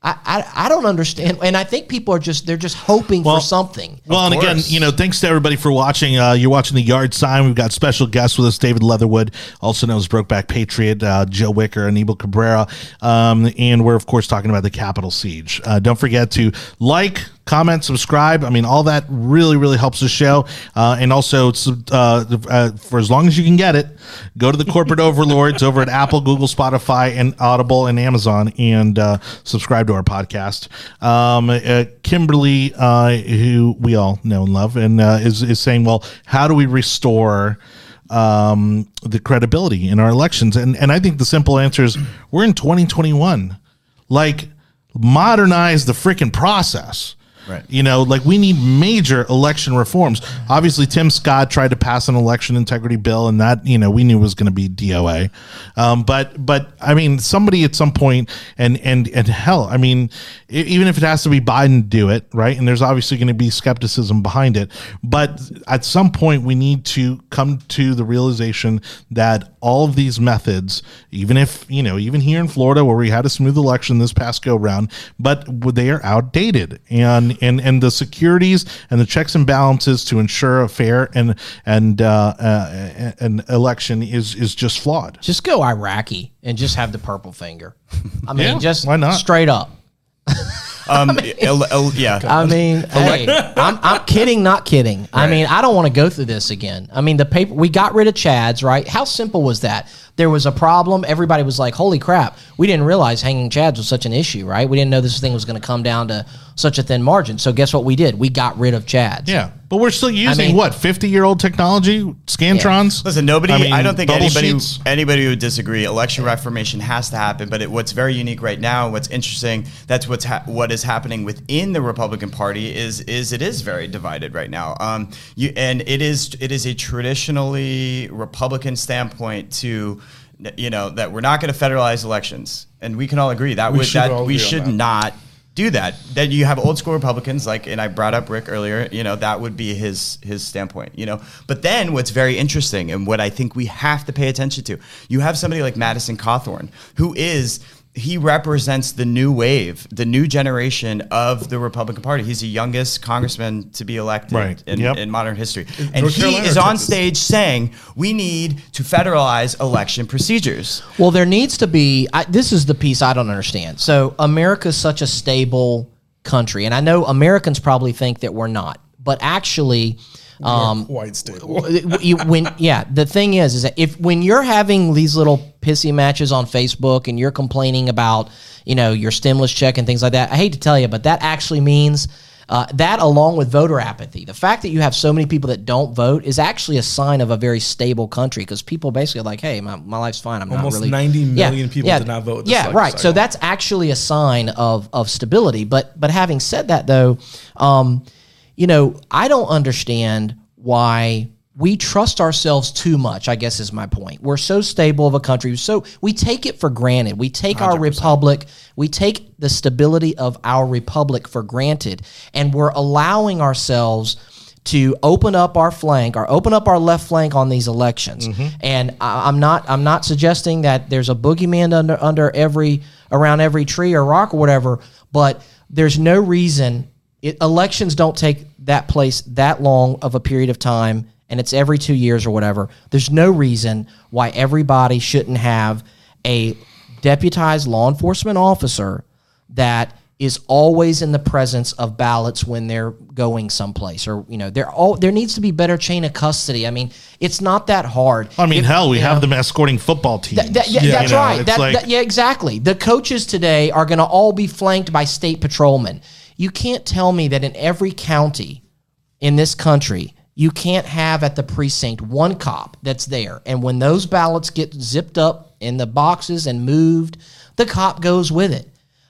I, I, I don't understand. And I think people are just, they're just hoping Well, for something. Well, and again, you know, thanks to everybody for watching. Uh, you're watching the Yard Sign. We've got special guests with us: David Leatherwood, also known as Brokeback Patriot, uh, Joe Wicker, and Anibal Cabrera, um, and we're of course talking about the Capitol siege. Uh, don't forget to like, comment, subscribe. I mean, all that really, really helps the show. Uh, and also, uh, uh, for as long as you can get it, go to the corporate overlords over at Apple, Google, Spotify, and Audible and Amazon, and uh, subscribe to our podcast. Um, uh, Kimberly, who we all know and love, and is is saying, well, how do we restore? Um, the credibility in our elections, and and I think the simple answer is we're in 2021. Like, modernize the freaking process. Right. You know, like we need major election reforms. Obviously, Tim Scott tried to pass an election integrity bill, and that you know we knew was going to be DOA. Um, but but I mean, somebody at some point, and and and hell, I mean, even if it has to be Biden do it, right? And there's obviously going to be skepticism behind it. But at some point, we need to come to the realization that all of these methods, even if you know, even here in Florida where we had a smooth election this past go round, but they are outdated, and and and the securities and the checks and balances to ensure a fair and and uh, uh, an election is is just flawed. Just go Iraqi and just have the purple finger. I mean, Yeah, just why not? straight up. Um, el- el- yeah. I mean, hey, I'm, I'm kidding, not kidding. I mean, I don't want to go through this again. I mean, the paper we got rid of Chads, right? How simple was that? There was a problem. Everybody was like, "Holy crap!" We didn't realize hanging Chads was such an issue, right? We didn't know this thing was going to come down to such a thin margin. So guess what we did? We got rid of Chads. Yeah, but we're still using mean- what fifty year old technology, scantrons. Listen, nobody. I, mean, I don't think anybody sheets. anybody would disagree. Election reformation has to happen, but it, what's very unique right now, what's interesting, that's what's ha- what is happening within the Republican Party is is it is very divided right now. Um, you and it is it is a traditionally Republican standpoint to. You know that we're not going to federalize elections, and we can all agree that We would, should that we should that. not do that. Then you have old school Republicans, like, and I brought up Ric earlier. You know, that would be his his standpoint. You know, but then what's very interesting and what I think we have to pay attention to, you have somebody like Madison Cawthorn, who is he represents the new wave, the new generation of the Republican Party. He's the youngest congressman to be elected Right. in, Yep. in modern history, and North he Carolina is on stage saying we need to federalize election procedures. Well, there needs to be. I, this is the piece I don't understand. So America's such a stable country, and I know Americans probably think that we're not, but actually. Um, quite stable. you, when yeah the thing is is that if when you're having these little pissy matches on facebook and you're complaining about you know your stimulus check and things like that i hate to tell you but that actually means uh, that along with voter apathy the fact that you have so many people that don't vote is actually a sign of a very stable country because people basically are like hey my, my life's fine. I'm Almost not really 90 Yeah, people yeah, did not vote yeah right. so that's actually a sign of of stability. But but having said that though um you know, I don't understand why we trust ourselves too much, I guess is my point. We're so stable of a country. So we take it for granted. We take our republic, we take the stability of our republic for granted, and we're allowing ourselves to open up our flank or open up our left flank on these elections. Mm-hmm. And I, I'm not I'm not suggesting that there's a boogeyman under under every around every tree or rock or whatever, but there's no reason it, elections don't take that place that long of a period of time and it's every two years or whatever there's no reason why everybody shouldn't have a deputized law enforcement officer that is always in the presence of ballots when they're going someplace or you know there all there needs to be better chain of custody i mean it's not that hard I mean, If- hell, we have know, them escorting football teams. yeah, You that's know, right. That, like- that- yeah, exactly. The coaches today are going to all be flanked by state patrolmen. You can't tell me that in every county in this country, you can't have at the precinct one cop that's there. And when those ballots get zipped up in the boxes and moved, the cop goes with it.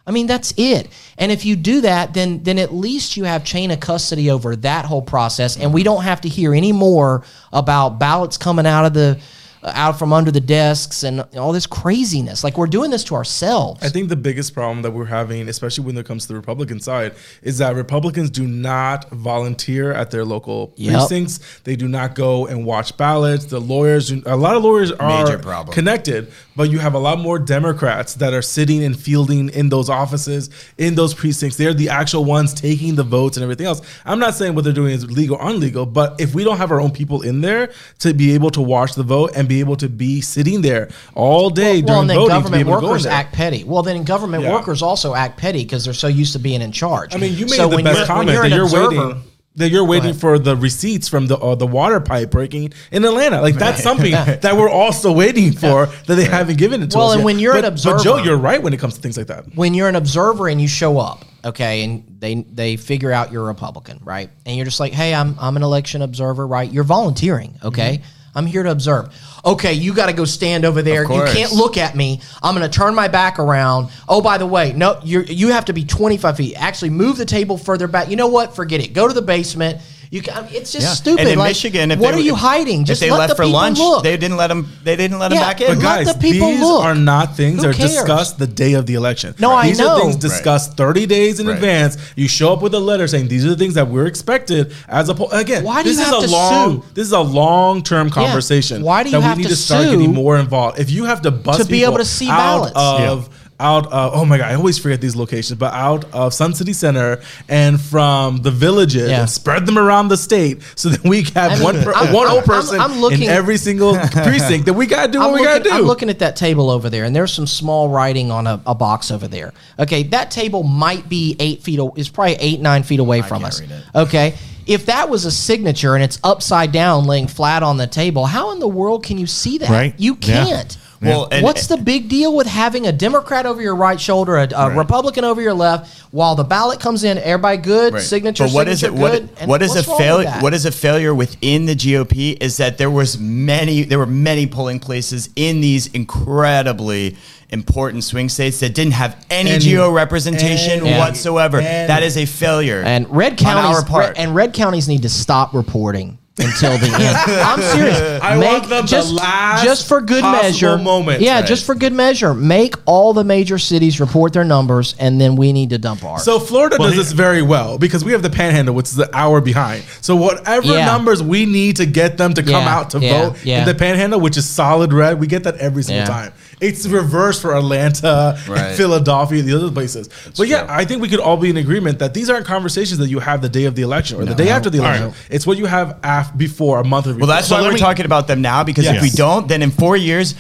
I mean, that's it. And if you do that, then then at least you have chain of custody over that whole process, and we don't have to hear any more about ballots coming out of the Uh, out from under the desks and all this craziness. Like we're doing this to ourselves. I think the biggest problem that we're having, especially when it comes to the Republican side, is that Republicans do not volunteer at their local Yep. precincts. They do not go and watch ballots. The lawyers, a lot of lawyers are Major problem. connected, but you have a lot more Democrats that are sitting and fielding in those offices, in those precincts. They're the actual ones taking the votes and everything else. I'm not saying what they're doing is legal or illegal, but if we don't have our own people in there to be able to watch the vote and be able to be sitting there all day well, during then voting to be government able to workers there. act petty. Well, then government Yeah. workers also act petty because they're so used to being in charge. I mean, you made so the best you're, comment you're that you're observer- waiting. That you're waiting for the receipts from the uh, the water pipe breaking in Atlanta. Like that's something that we're also waiting for that they haven't given it to Well, us. Well, and yet. when you're an but, but Joe, you're right when it comes to things like that. when you're an observer and you show up, okay, and they they figure out you're a Republican, right? And you're just like, hey, I'm I'm an election observer, right? You're volunteering, okay? Mm-hmm. I'm here to observe. Okay, you got to go stand over there. You can't look at me. I'm going to turn my back around. Oh, by the way, no, you you have to be 25 feet. Actually, move the table further back. You know what? Forget it. Go to the basement. You can, it's just Yeah. stupid. And in Like, Michigan, if what they, are you hiding? Just if they let left the for lunch, look. they didn't let them. They didn't let them Yeah, back in. but But Let guys, the people these look. are not things Who that are cares? discussed the day of the election. No, I these know. are things Right. discussed 30 days in Right. advance. You show up with a letter saying these are the things that we're expected as a poll. Again, Why do this you is have a to long sue? this is a long term conversation. Why do you that have we need to to start sue getting more involved? If you have to bust to be able to see out ballots? of out of oh my god, I always forget these locations, but out of Sun City Center and from the villages Yeah. and spread them around the state so that we have I mean, one per, I'm- one I'm- person I'm looking- in every single precinct that we gotta do what I'm we looking, gotta do. I'm looking at that table over there, and there's some small writing on a, a box over there. Okay, that table might be eight feet. Is probably eight nine feet away from can't us. read it. Okay, if that was a signature and it's upside down, laying flat on the table, how in the world can you see that? Right. You can't. Yeah. Can't. Well, and- What's the big deal with having a Democrat over your right shoulder, a, a Republican over your left, while the ballot comes in? Everybody good, Right. signature, But what is signature it? What, good. and what is a what's wrong with failure? What is a failure within the GOP is that there was many, there were many polling places in these incredibly important swing states that didn't have any, Any- geo representation any- whatsoever. any- that is a failure. And red on counties our part. red- and red counties need to stop reporting until the end. I'm serious. I want them the last just for good measure. moment. Yeah, Right. just for good measure. Make all the major cities report their numbers, and then we need to dump ours. So Florida Well, does here- this very well because we have the Panhandle, which is an hour behind. So whatever Yeah. numbers we need to get them to come Yeah, out to yeah, vote yeah. in the Panhandle, which is solid red, we get that every single Yeah. time. It's reverse for Atlanta, Right. Philadelphia, the other places. but yeah. I think we could all be in agreement that these aren't conversations that you have the day of the election or the day after the election. right. It's what you have af- before a month or Well, that's So why we're me- talking about them now because if we don't, then in four years,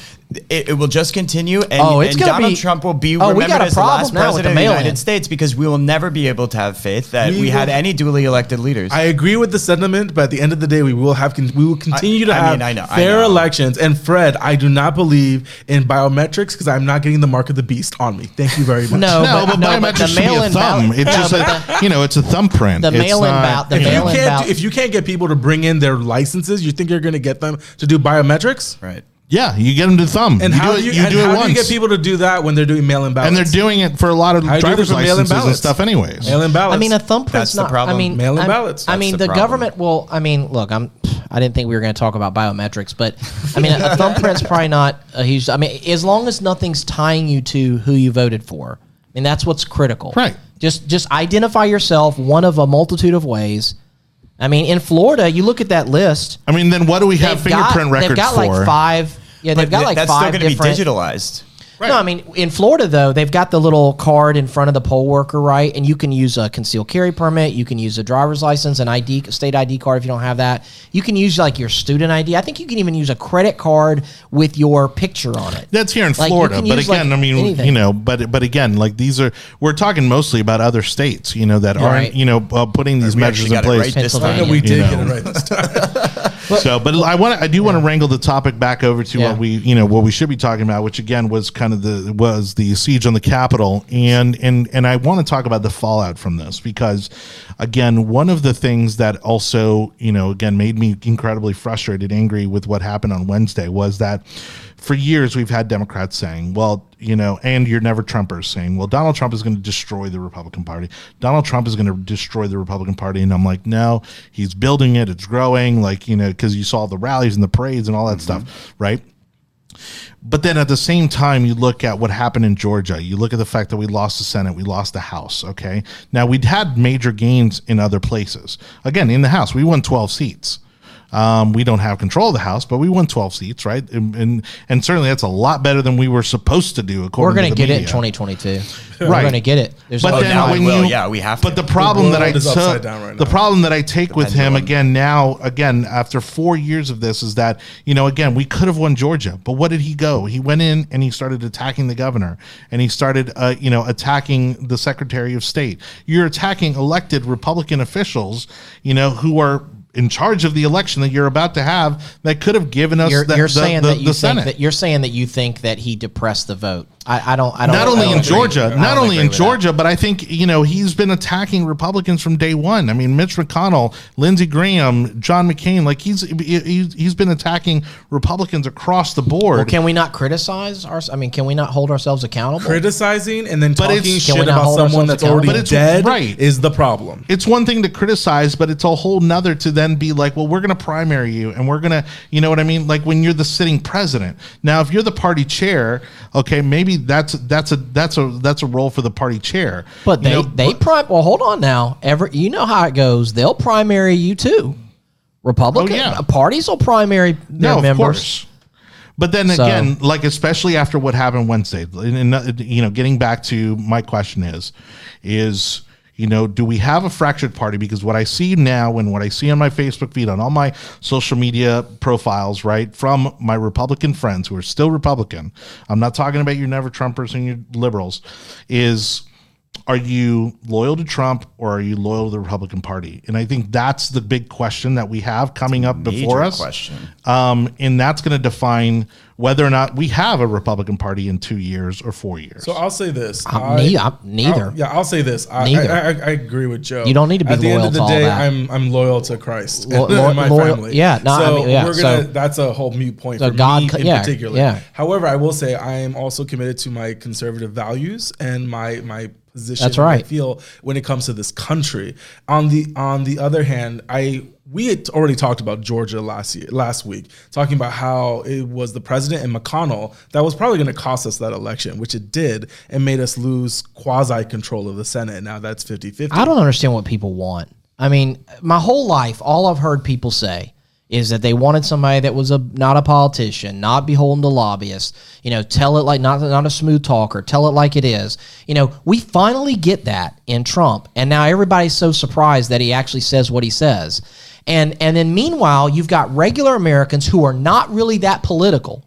it, it will just continue, and, Oh, it's and Donald be- Trump will be Oh, remembered a as the last president the of the. United States because we will never be able to have faith that We we, had any duly elected leaders. I agree with the sentiment, but at the end of the day, we will have con- we will continue to I have mean, I know, I fair know. elections. And Fred, I do not believe in biometrics because I'm not getting the mark of the beast on me. Thank you very much. No, No, but- but, no, but the should be a mail-in thumb. ballot- It's just a, you know, it's a thumbprint. The mail-in ballot- the if mail-in ballot- if you can't get people to bring in their licenses, you think you're going to get them to do biometrics? right. Yeah, you get them to thumb. And you how do do it, you, you and do it how do once. you get people to do that when they're doing mail-in ballots? and they're doing it for a lot of How do you do driver's this for mail-in licenses and ballots? stuff, anyways. mail-in ballots. I mean, a thumbprint's That's the not. problem. I mean, Mail-in I'm- ballots. I That's mean, the the, problem. government will. I mean, look, I'm. I didn't think we were going to talk about biometrics, but I mean, a, a thumbprint's probably not a huge. I mean, as long as nothing's tying you to who you voted for, I mean, that's what's critical. Right. Just just identify yourself one of a multitude of ways. I mean, in Florida, you look at that list. I mean, then what do we have they've got- fingerprint records They've got for? like five. Yeah, they've But got th- like that's still going to be different. digitalized. No, I mean in Florida though they've got the little card in front of the poll worker, right? And you can use a concealed carry permit, you can use a driver's license, an ID, state ID card if you don't have that. You can use like your student ID. I think you can even use a credit card with your picture on it. That's here in Like, Florida, but use, like, again, I mean, anything. you know, but but again, like these are we're talking mostly about other states, you know, that Right. aren't, you know, uh, putting these We measures in place. right this Pennsylvania. time. No, we you did know. get it right this time. So, but I want I do want to wrangle the topic back over to what we you know what we should be talking about, which again was kind of the was the siege on the Capitol, and and and I want to talk about the fallout from this because, again, one of the things that also you know again made me incredibly frustrated, angry with what happened on Wednesday was that for years we've had Democrats saying, well, you know, and you're never Trumpers saying, well, Donald Trump is going to destroy the Republican Party. Donald Trump is going to destroy the Republican Party. And I'm like, no, he's building it. It's growing. Like, you know, because you saw the rallies and the parades and all that stuff, mm-hmm. right? But then at the same time, you look at what happened in Georgia. You look at the fact that we lost the Senate, we lost the House. Okay. Now we'd had major gains in other places. Again, in the House, we won 12 seats. Um, we don't have control of the House, but we won 12 seats, right? And and, and certainly that's a lot better than we were supposed to do. We're going to to the get it in media. 2022. We're going to get it. There's But no then now we when will. you, Yeah, we have But to. the problem that I world took, right the problem that I take with him pendulum. again now, again after four years of this, is that you know again we could have won Georgia, but what did he go? He went in and he started attacking the governor, and he started uh, you know attacking the Secretary of State. You're attacking elected Republican officials, you know who are. In charge of the election that you're about to have, that could have given us You're, the, you're the- saying the- that you think Senate. that you're saying that you think that he depressed the vote. I, I don't. I don't. not only don't in agree. Georgia, I not only in with that. Georgia, but I think you know he's been attacking Republicans from day one. I mean, Mitch McConnell, Lindsey Graham, John McCain, like he's he's, he's been attacking Republicans across the board. Well, can we not criticize our? I mean, can we not hold ourselves accountable? Criticizing and then But talking it's- Can we shit about someone that's already But it's- dead right. is the problem. it's one thing to criticize, but it's a whole nother to then be like, well, we're going to primary you and we're going to, you know what I mean? Like when you're the sitting president. Now, if you're the party chair, okay, maybe that's that's a that's a that's a role for the party chair. But You they know, they prime. Well, hold on now. Ever you know how it goes. They'll primary you too. Republican Oh, yeah. Uh, parties will primary their no, of members. course. But then So- again, like especially after what happened Wednesday, and, and, you know, getting back to my question is, is you know, do we have a fractured party? Because what I see now, and what I see on my Facebook feed, on all my social media profiles, right, from my Republican friends who are still Republican, I'm not talking about your never Trumpers and your liberals, is are you loyal to Trump or are you loyal to the Republican Party? And I think that's the big question that we have coming up before us. question. Um, and that's going to define whether or not we have a Republican Party in two years or four years. So I'll say this. Uh, I'm I- ne- I'm neither. I'll- yeah, I'll say this. I, Neither. I, I, I agree with Joe. You don't need to be At the end of the day. I'm I'm loyal to Christ Lo- and, lo- my loyal- family. yeah, no, I so mean, yeah, we're gonna. so- that's a whole mute point So for God me co- in yeah, particular. yeah. However, I will say I am also committed to my conservative values and my my position. That's right. I feel when it comes to this country. On the on the other hand, I we had already talked about Georgia last year, last week, talking about how it was the president and McConnell that was probably going to cost us that election, which it did, and made us lose quasi control of the Senate. Now that's 50 50. I don't understand what people want. I mean, my whole life, all I've heard people say is that they wanted somebody that was a not a politician, not beholden to lobbyists. You know, tell it like not not a smooth talker. Tell it like it is. You know, we finally get that in Trump, and now everybody's so surprised that he actually says what he says. And and then meanwhile, you've got regular Americans who are not really that political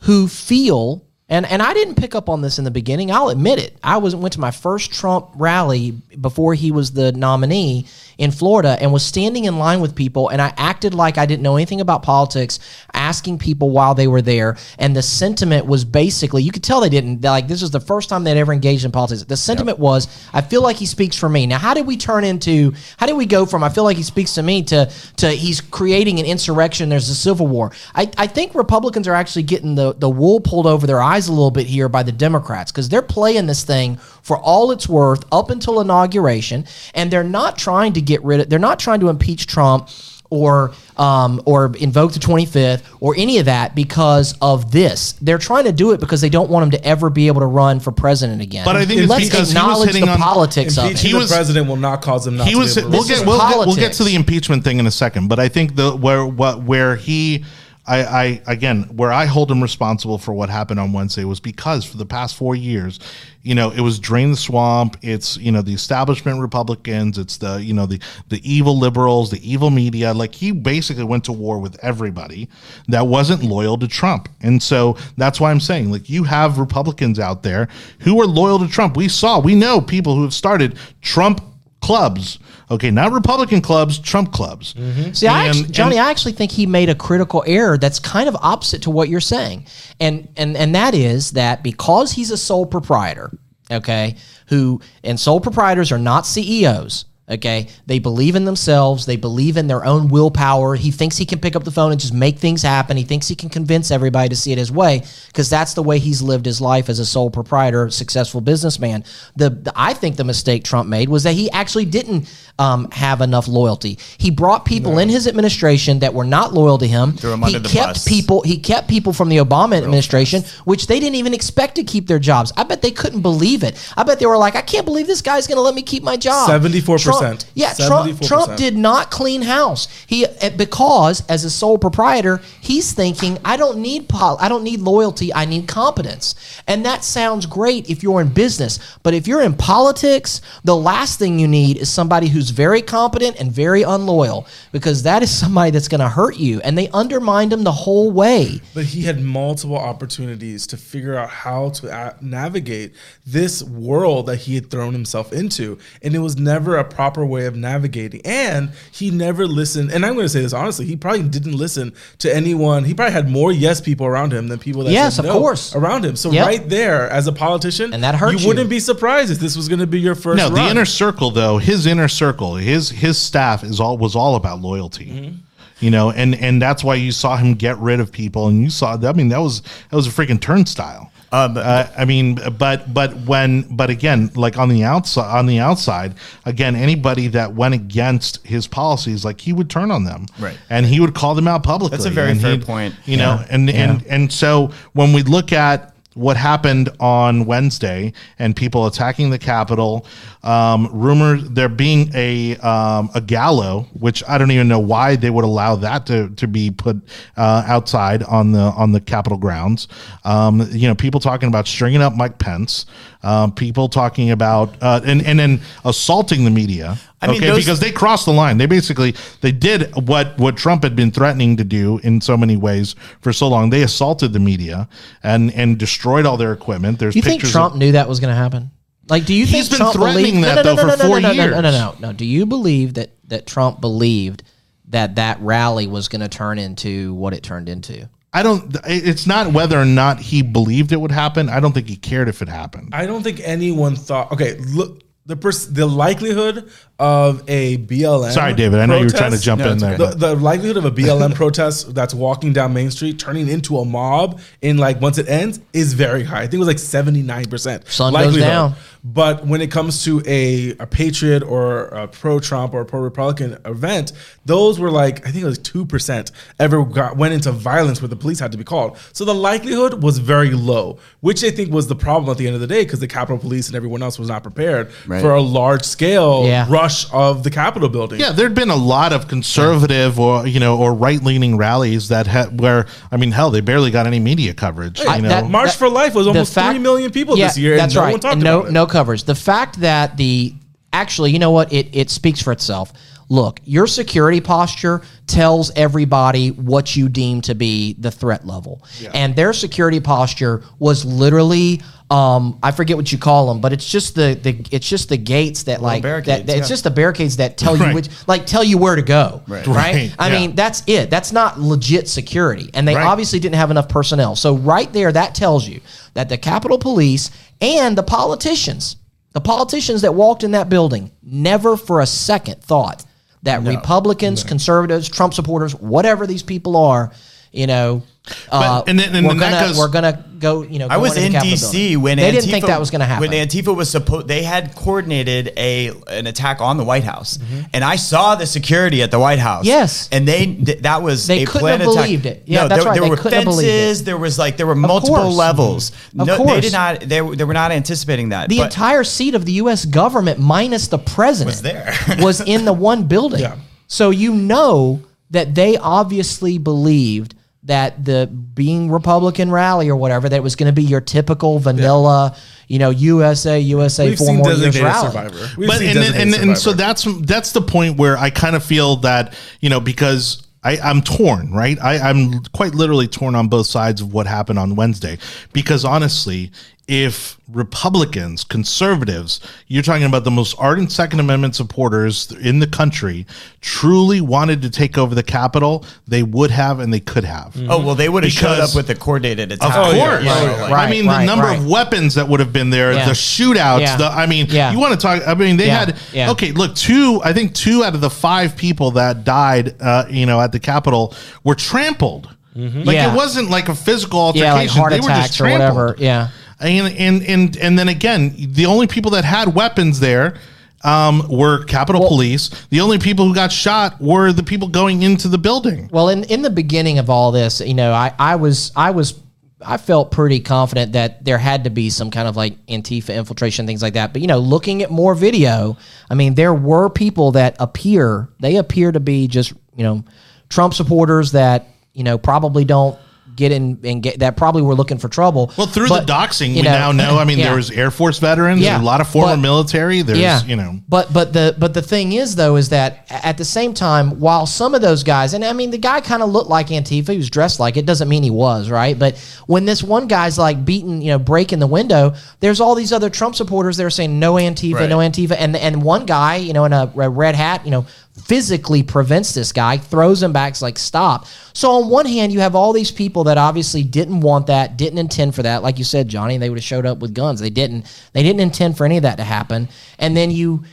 who feel and and I didn't pick up on this in the beginning. I'll admit it. I was went to my first Trump rally before he was the nominee in Florida and was standing in line with people and I acted like I didn't know anything about politics, asking people while they were there and the sentiment was basically you could tell they didn't like this is the first time they'd ever engaged in politics. The sentiment was I feel like he speaks for me. Now how did we turn into how did we go from I feel like he speaks to me to to he's creating an insurrection there's a civil war. I, I think Republicans are actually getting the the wool pulled over their eyes a little bit here by the Democrats because they're playing this thing for all it's worth up until inauguration, and they're not trying to get rid of. They're not trying to impeach Trump or um, or invoke the 25th or any of that because of this. They're trying to do it because they don't want him to ever be able to run for president again. But I think it's let's because he was acknowledge hitting the on- politics of it. Impeaching He the was- president will not cause him not he to was. be able to We'll get we'll, get we'll get to the impeachment thing in a second, but I think the where what where he. I, I again, where I hold him responsible for what happened on Wednesday was because for the past four years, you know, it was drain the swamp. It's you know the establishment Republicans. It's the you know the the evil liberals, the evil media. Like he basically went to war with everybody that wasn't loyal to Trump, and so that's why I'm saying like you have Republicans out there who are loyal to Trump. We saw, we know people who have started Trump clubs. Okay, not Republican clubs, Trump clubs. Mm-hmm. See, I actually, Jonny, and- I actually think he made a critical error that's kind of opposite to what you're saying, and and and that is that because he's a sole proprietor, okay, who and sole proprietors are not CEOs. Okay. They believe in themselves. They believe in their own willpower. He thinks he can pick up the phone and just make things happen. He thinks he can convince everybody to see it his way because that's the way he's lived his life as a sole proprietor, successful businessman. The, the I think the mistake Trump made was that he actually didn't um, have enough loyalty. He brought people in his administration that were not loyal to him. He kept bus. people. He kept people from the Obama administration, which they didn't even expect to keep their jobs. I bet they couldn't believe it. I bet they were like, I can't believe this guy's going to let me keep my job. 74%. Trump- Yeah, Trump, Trump did not clean house. He eh, because as a sole proprietor, he's thinking, I don't need pol- I don't need loyalty. I need competence. And that sounds great if you're in business, but if you're in politics, the last thing you need is somebody who's very competent and very unloyal because that is somebody that's going to hurt you. And they undermined him the whole way. But he had multiple opportunities to figure out how to navigate this world that he had thrown himself into. And it was never a proper way of navigating. And he never listened. And I'm going to say this honestly, he probably didn't listen to anyone. He probably had more yes people around him than people that Yes, said of no course. around him. So Yep. right there, as a politician, And that hurt. you you. wouldn't be surprised if this was going to be your first No, the inner circle though, his inner circle, his his staff is all was all about loyalty. Mm-hmm. You know, and and that's why you saw him get rid of people, and you saw. That I mean, that was that was a freaking turnstile. Um, uh, I mean, but but when but again, like on the outside, on the outside, again, anybody that went against his policies, like he would turn on them, Right. And he would call them out publicly. That's a very fair point. You know, Yeah. and and and so when we look at what happened on Wednesday and people attacking the Capitol, um, rumors there being a um, a gallow, which I don't even know why they would allow that to, to be put uh, outside on the on the Capitol grounds. Um, you know, people talking about stringing up Mike Pence, um, people talking about uh, and and then assaulting the media. I mean, okay, those- because they crossed the line. They basically they did what what Trump had been threatening to do in so many ways for so long. They assaulted the media and and destroyed all their equipment. There's You think Trump of, knew that was going to happen? Like, do you He's think been Trump threatening believed, that, though, for four no, no, years. No, no, no, no. Do you believe that that Trump believed that that rally was going to turn into what it turned into? I don't. It's not whether or not he believed it would happen. I don't think he cared if it happened. I don't think anyone thought. Okay, look the pers- the likelihood of a BLM. Sorry, David. I know you were trying to protest- jump No, in it's there. okay. but- The, the likelihood of a BLM protest that's walking down Main Street turning into a mob in like once it ends is very high. I think it was like seventy nine percent. Sun goes down. But when it comes to a, a patriot or a pro Trump or a pro Republican event, those were like I think it was two percent ever got went into violence where the police had to be called. So the likelihood was very low, which I think was the problem at the end of the day because the Capitol Police and everyone else was not prepared Right. for a large scale Yeah. rush of the Capitol building. Yeah, there'd been a lot of conservative or you know or right leaning rallies that had where I mean hell they barely got any media coverage. I- you know, that- March for Life was almost fact- three million people Yeah, this year, and That's no right. one talked and no, about it. no coverage. The fact that the actually, you know what? It it speaks for itself. Look, your security posture tells everybody what you deem to be the threat level, and their security posture was literally. Um, I forget what you call them, but it's just the, the it's just the gates that like that, that- it's yeah. just the barricades that tell you Right. which like tell you where to go, right? Right, I yeah. mean, that's it. That's not legit security, and they Right. obviously didn't have enough personnel. So right there, that tells you that the Capitol Police and the politicians, the politicians that walked in that building, never for a second thought that Republicans, conservatives, Trump supporters, whatever these people are, you know, uh, and then- and we're gonna goes- we're gonna go. You know, I was in DC when they Antifa, didn't think that was going to happen. When Antifa was supposed, they had coordinated a an attack on the White House, and I saw the security at the White House. Mm-hmm. Yes. and they th- that was They a couldn't planned have attack. believed it. Yeah, no, that's there, right. There They were couldn't have believed fences. it. There was like there were multiple course. levels. Of no, they did not. They, were- they were not anticipating that. the entire seat of the U.S. government, minus the president, Was there. was in the one building. Yeah. So you know that they obviously believed that the being Republican rally or whatever that was going to be your typical vanilla, you know, USA USA We've four seen more years Designated rally. Survivor. We've but seen and, and, Designated and, and so Survivor. that's that's the point where I kind of feel that you know because I, I'm torn, right? I, I'm quite literally torn on both sides of what happened on Wednesday because honestly, if Republicans, conservatives, you're talking about the most ardent Second Amendment supporters in the country, truly wanted to take over the Capitol, they would have and they could have. Oh well, they would have showed up with a coordinated attack. Of course. You know, Right, like- I mean, right, the number right. of weapons that would have been there, Yeah. the shootouts, Yeah. the I mean, Yeah. you want to talk I mean, they Yeah. had Yeah. okay, look, two I think two out of the 5 people that died uh, you know, at the Capitol were trampled. Like Yeah. it wasn't like a physical altercation. Yeah, like heart they were just attacks or trampled. whatever. Yeah. And and and and then again, the only people that had weapons there um, were Capitol Police. The only people who got shot were the people going into the building. Well, in, in the beginning of all this, you know, I, I was I was I felt pretty confident that there had to be some kind of like Antifa infiltration, things like that. But you know, looking at more video, I mean, there were people that appear they appear to be just you know Trump supporters that you know probably don't get in and get that probably were looking for trouble. Well, through But, the doxing, you we now know. I mean, yeah. there was Air Force veterans, Yeah, a lot of former but- military. There's, you know, But but the but the thing is though is that at the same time, while some of those guys, and I mean the guy kind of looked like Antifa, he was dressed like it. Doesn't mean he was right. But when this one guy's like beating, you know, breaking the window, there's all these other Trump supporters that are saying no Antifa, Right. no Antifa, and and one guy, you know, in a, a red hat, you know, physically prevents this guy, throws him back, it's like stop. So on one hand, you have all these people that obviously didn't want that, didn't intend for that. Like you said, Jonny, they would have showed up with guns. They didn't. They didn't intend for any of that to happen. And then you,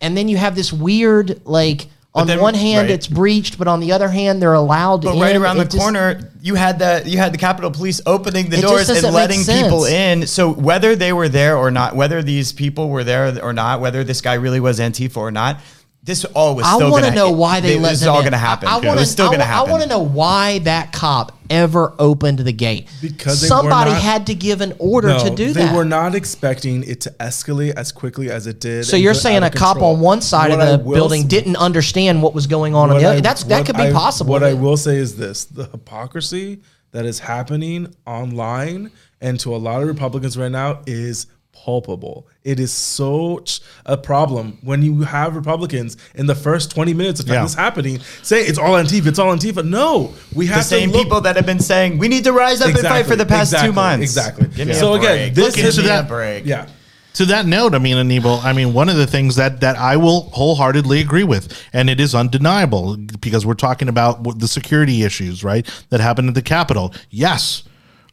and then you have this weird like. On then- one hand, right. it's breached, but on the other hand, they're allowed to. But right around It the just- corner, you had the you had the Capitol Police opening the doors and letting people in. So whether they were there or not, whether these people were there or not, whether this guy really was Antifa or not, this all was I want to know why they let This is them all in. going to happen. I, I it want was still going to happen. I want to know why that cop ever opened the gate. Because they were somebody not- had to give an order No, to do they that. They were not expecting it to escalate as quickly as it did. So you're saying a of cop on one side What of the building s- didn't understand what was going on on the other. I- That's that could be I- possible. What I will say is this: the hypocrisy that is happening online and to a lot of Republicans right now is palpable. It is such a problem when you have Republicans in the first 20 minutes of Yeah. this happening say it's all Antifa, it's all Antifa. No, we have the same to look, people that have been saying we need to rise up and fight for the past exactly, two months. Exactly. Give me so a again, this is into that- a break. yeah. to that note, I mean, Anibal, I mean, one of the things that that I will wholeheartedly agree with, and it is undeniable because we're talking about the security issues, right, that happened at the Capitol. Yes.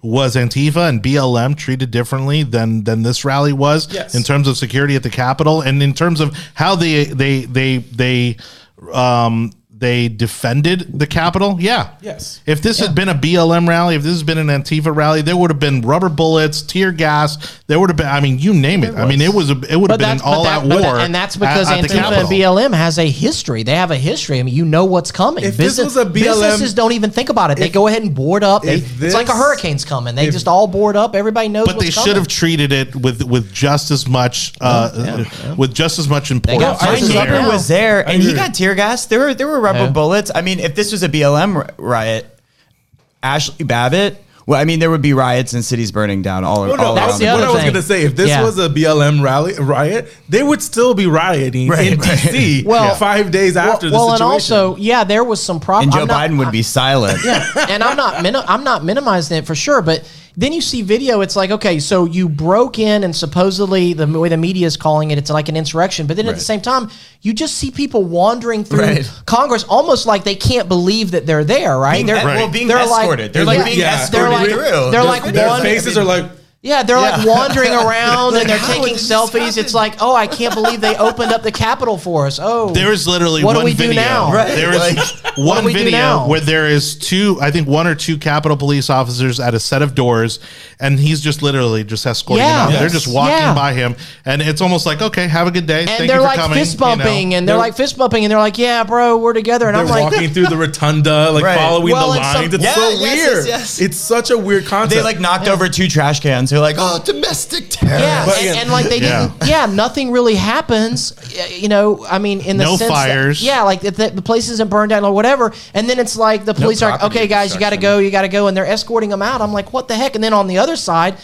Was Antifa and BLM treated differently than than this rally was Yes. in terms of security at the Capitol and in terms of how they they they they um they defended the Capitol? Yeah. Yes. If this had been a BLM rally, if this has been an Antifa rally, there would have been rubber bullets, tear gas. There would have been. I mean, you name it. I mean, it was. A, it would have been an all-out that- but war, that- and that's because at, at the Antifa and BLM has a history. They have a history. I mean, you know what's coming. If this was a BLM businesses don't even think about it. They if- go ahead and board up. They, if it's like a hurricane's coming. They if- just all board up. Everybody knows. But what's they coming. should have treated it with with just as much uh, with just as much importance. got My neighbor was there, and he got tear gas. There were there were rubber Yeah. bullets. I mean, if this was a BLM riot, Ashley Babbitt. Well, I mean, there would be riots and cities burning down all, Well, no, all that's around the the other what I was going to say, if this Yeah. was a BLM rally riot, they would still be rioting Right, in right. DC Well- five days after well, the and situation. also, yeah, there was some problem. And Joe Biden would be silent. Yeah, and I'm not min- I'm not minimizing it for sure, but then you see video. It's like okay, so you broke in, and supposedly the way the media is calling it, it's like an insurrection. But then at the Right. same time, you just see people wandering through Right. Congress, almost like they can't believe that they're there. Right? Being, they're, well, being they're escorted. like- they're like being yeah, escorted they're like- through. they're like their one- faces are like, Yeah, they're like wandering around Like, and they're taking selfies. happen? It's like, oh, I can't believe they opened up the Capitol for us. Oh, There is literally what one do we video. do now? Right. There is Like, one do we do video where there is two, I think one or two Capitol Police officers at a set of doors, and he's just literally just escorting Yeah. them out. They're just walking Yeah. by him, and it's almost like, okay, have a good day. and Thank they're you for like coming. fist you know. bumping, and they're They're- like fist bumping, and they're like, yeah, bro, we're together. And they're I'm like, walking through the rotunda, like Right. following Well, the and some- lines. it's Yeah, so yes, yes, weird. yes. It's such a weird concept. They like knocked over two trash cans. They're like, oh, domestic terror. Yeah, and, and like they Yeah. didn't. Yeah, nothing really happens. y- You know, I mean, in the No sense fires. That, yeah, like the, the place isn't burned down or whatever. And then it's like the police are like, property okay, guys, you got to destruction. go, you got to go, and they're escorting them out. I'm like, what the heck? And then on the other side.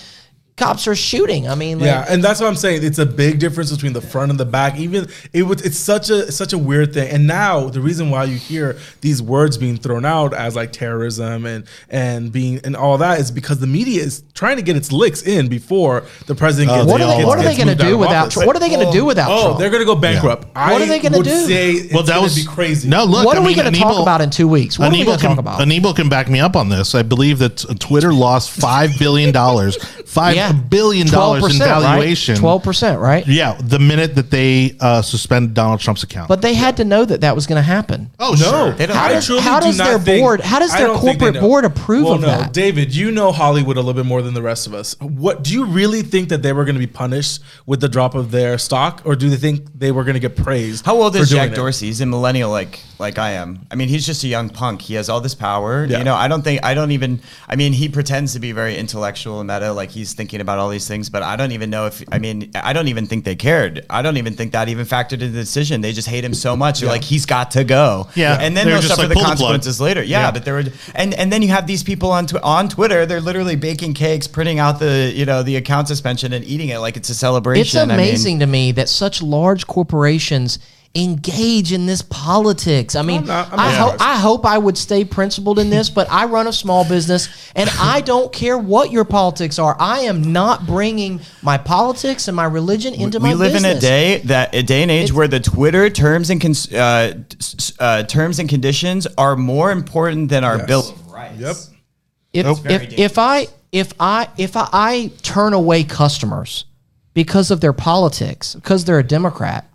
Cops are shooting. I mean, like, Yeah, and that's what I'm saying. It's a big difference between the front and the back. Even it was, it's such a such a weird thing. And now the reason why you hear these words being thrown out as like terrorism and and being and all that is because the media is trying to get its licks in before the president oh, gets. What are they- gets- what are they gonna out do without office. Trump? What are they gonna do without Oh, Trump? they're gonna go bankrupt. What are they gonna do? Say it's Well, that gonna be crazy. No, look. what I are we going to talk about in two weeks? What are we Anibal going to can, talk about? Anibal can back me up on this. I believe that Twitter lost five billion dollars, five yeah, billion dollars in valuation. Twelve percent, right? Yeah, the minute that they uh, suspended Donald Trump's account. But they had to know that that was going to happen. oh No, sure. How does- how does not their think- board- how does their don't think they corporate board approve well, of no, that? David, you know Hollywood a little bit more than the rest of us. What do you really think that they were going to be punished with the drop of their stock, or do they think they were going to get praised? How old is doing Jack it? Dorsey? He's a millennial, like like I am. I mean, he's just a young punk. He has all this power. Yeah. You know, I don't think I don't even. I mean, he pretends to be very intellectual and meta, like he's thinking about all these things. But I don't even know if. I mean, I don't even think they cared. I don't even think that even factored into the decision. They just hate him so much. They're like, he's got to go. Yeah. and then they they'll suffer like, the pull the consequences later. Yeah, Yeah. but there were, and and then you have these people on tw- on Twitter. They're literally baking cakes, printing out the you know the account suspension and eating it like it's a celebration. It's I mean- amazing to me that such large corporations engage in this politics. I mean, I'm not- I'm I, ho- I hope I would stay principled in this, but I run a small business and I don't care what your politics are. I am not bringing my politics and my religion into my we live business. in a day that a day and age It's- where the Twitter terms and cons- uh, uh, terms and conditions are more important than our Yes. bill of rights. Yep. if, Nope. If, if I if I if I, I turn away customers because of their politics, because they're a Democrat,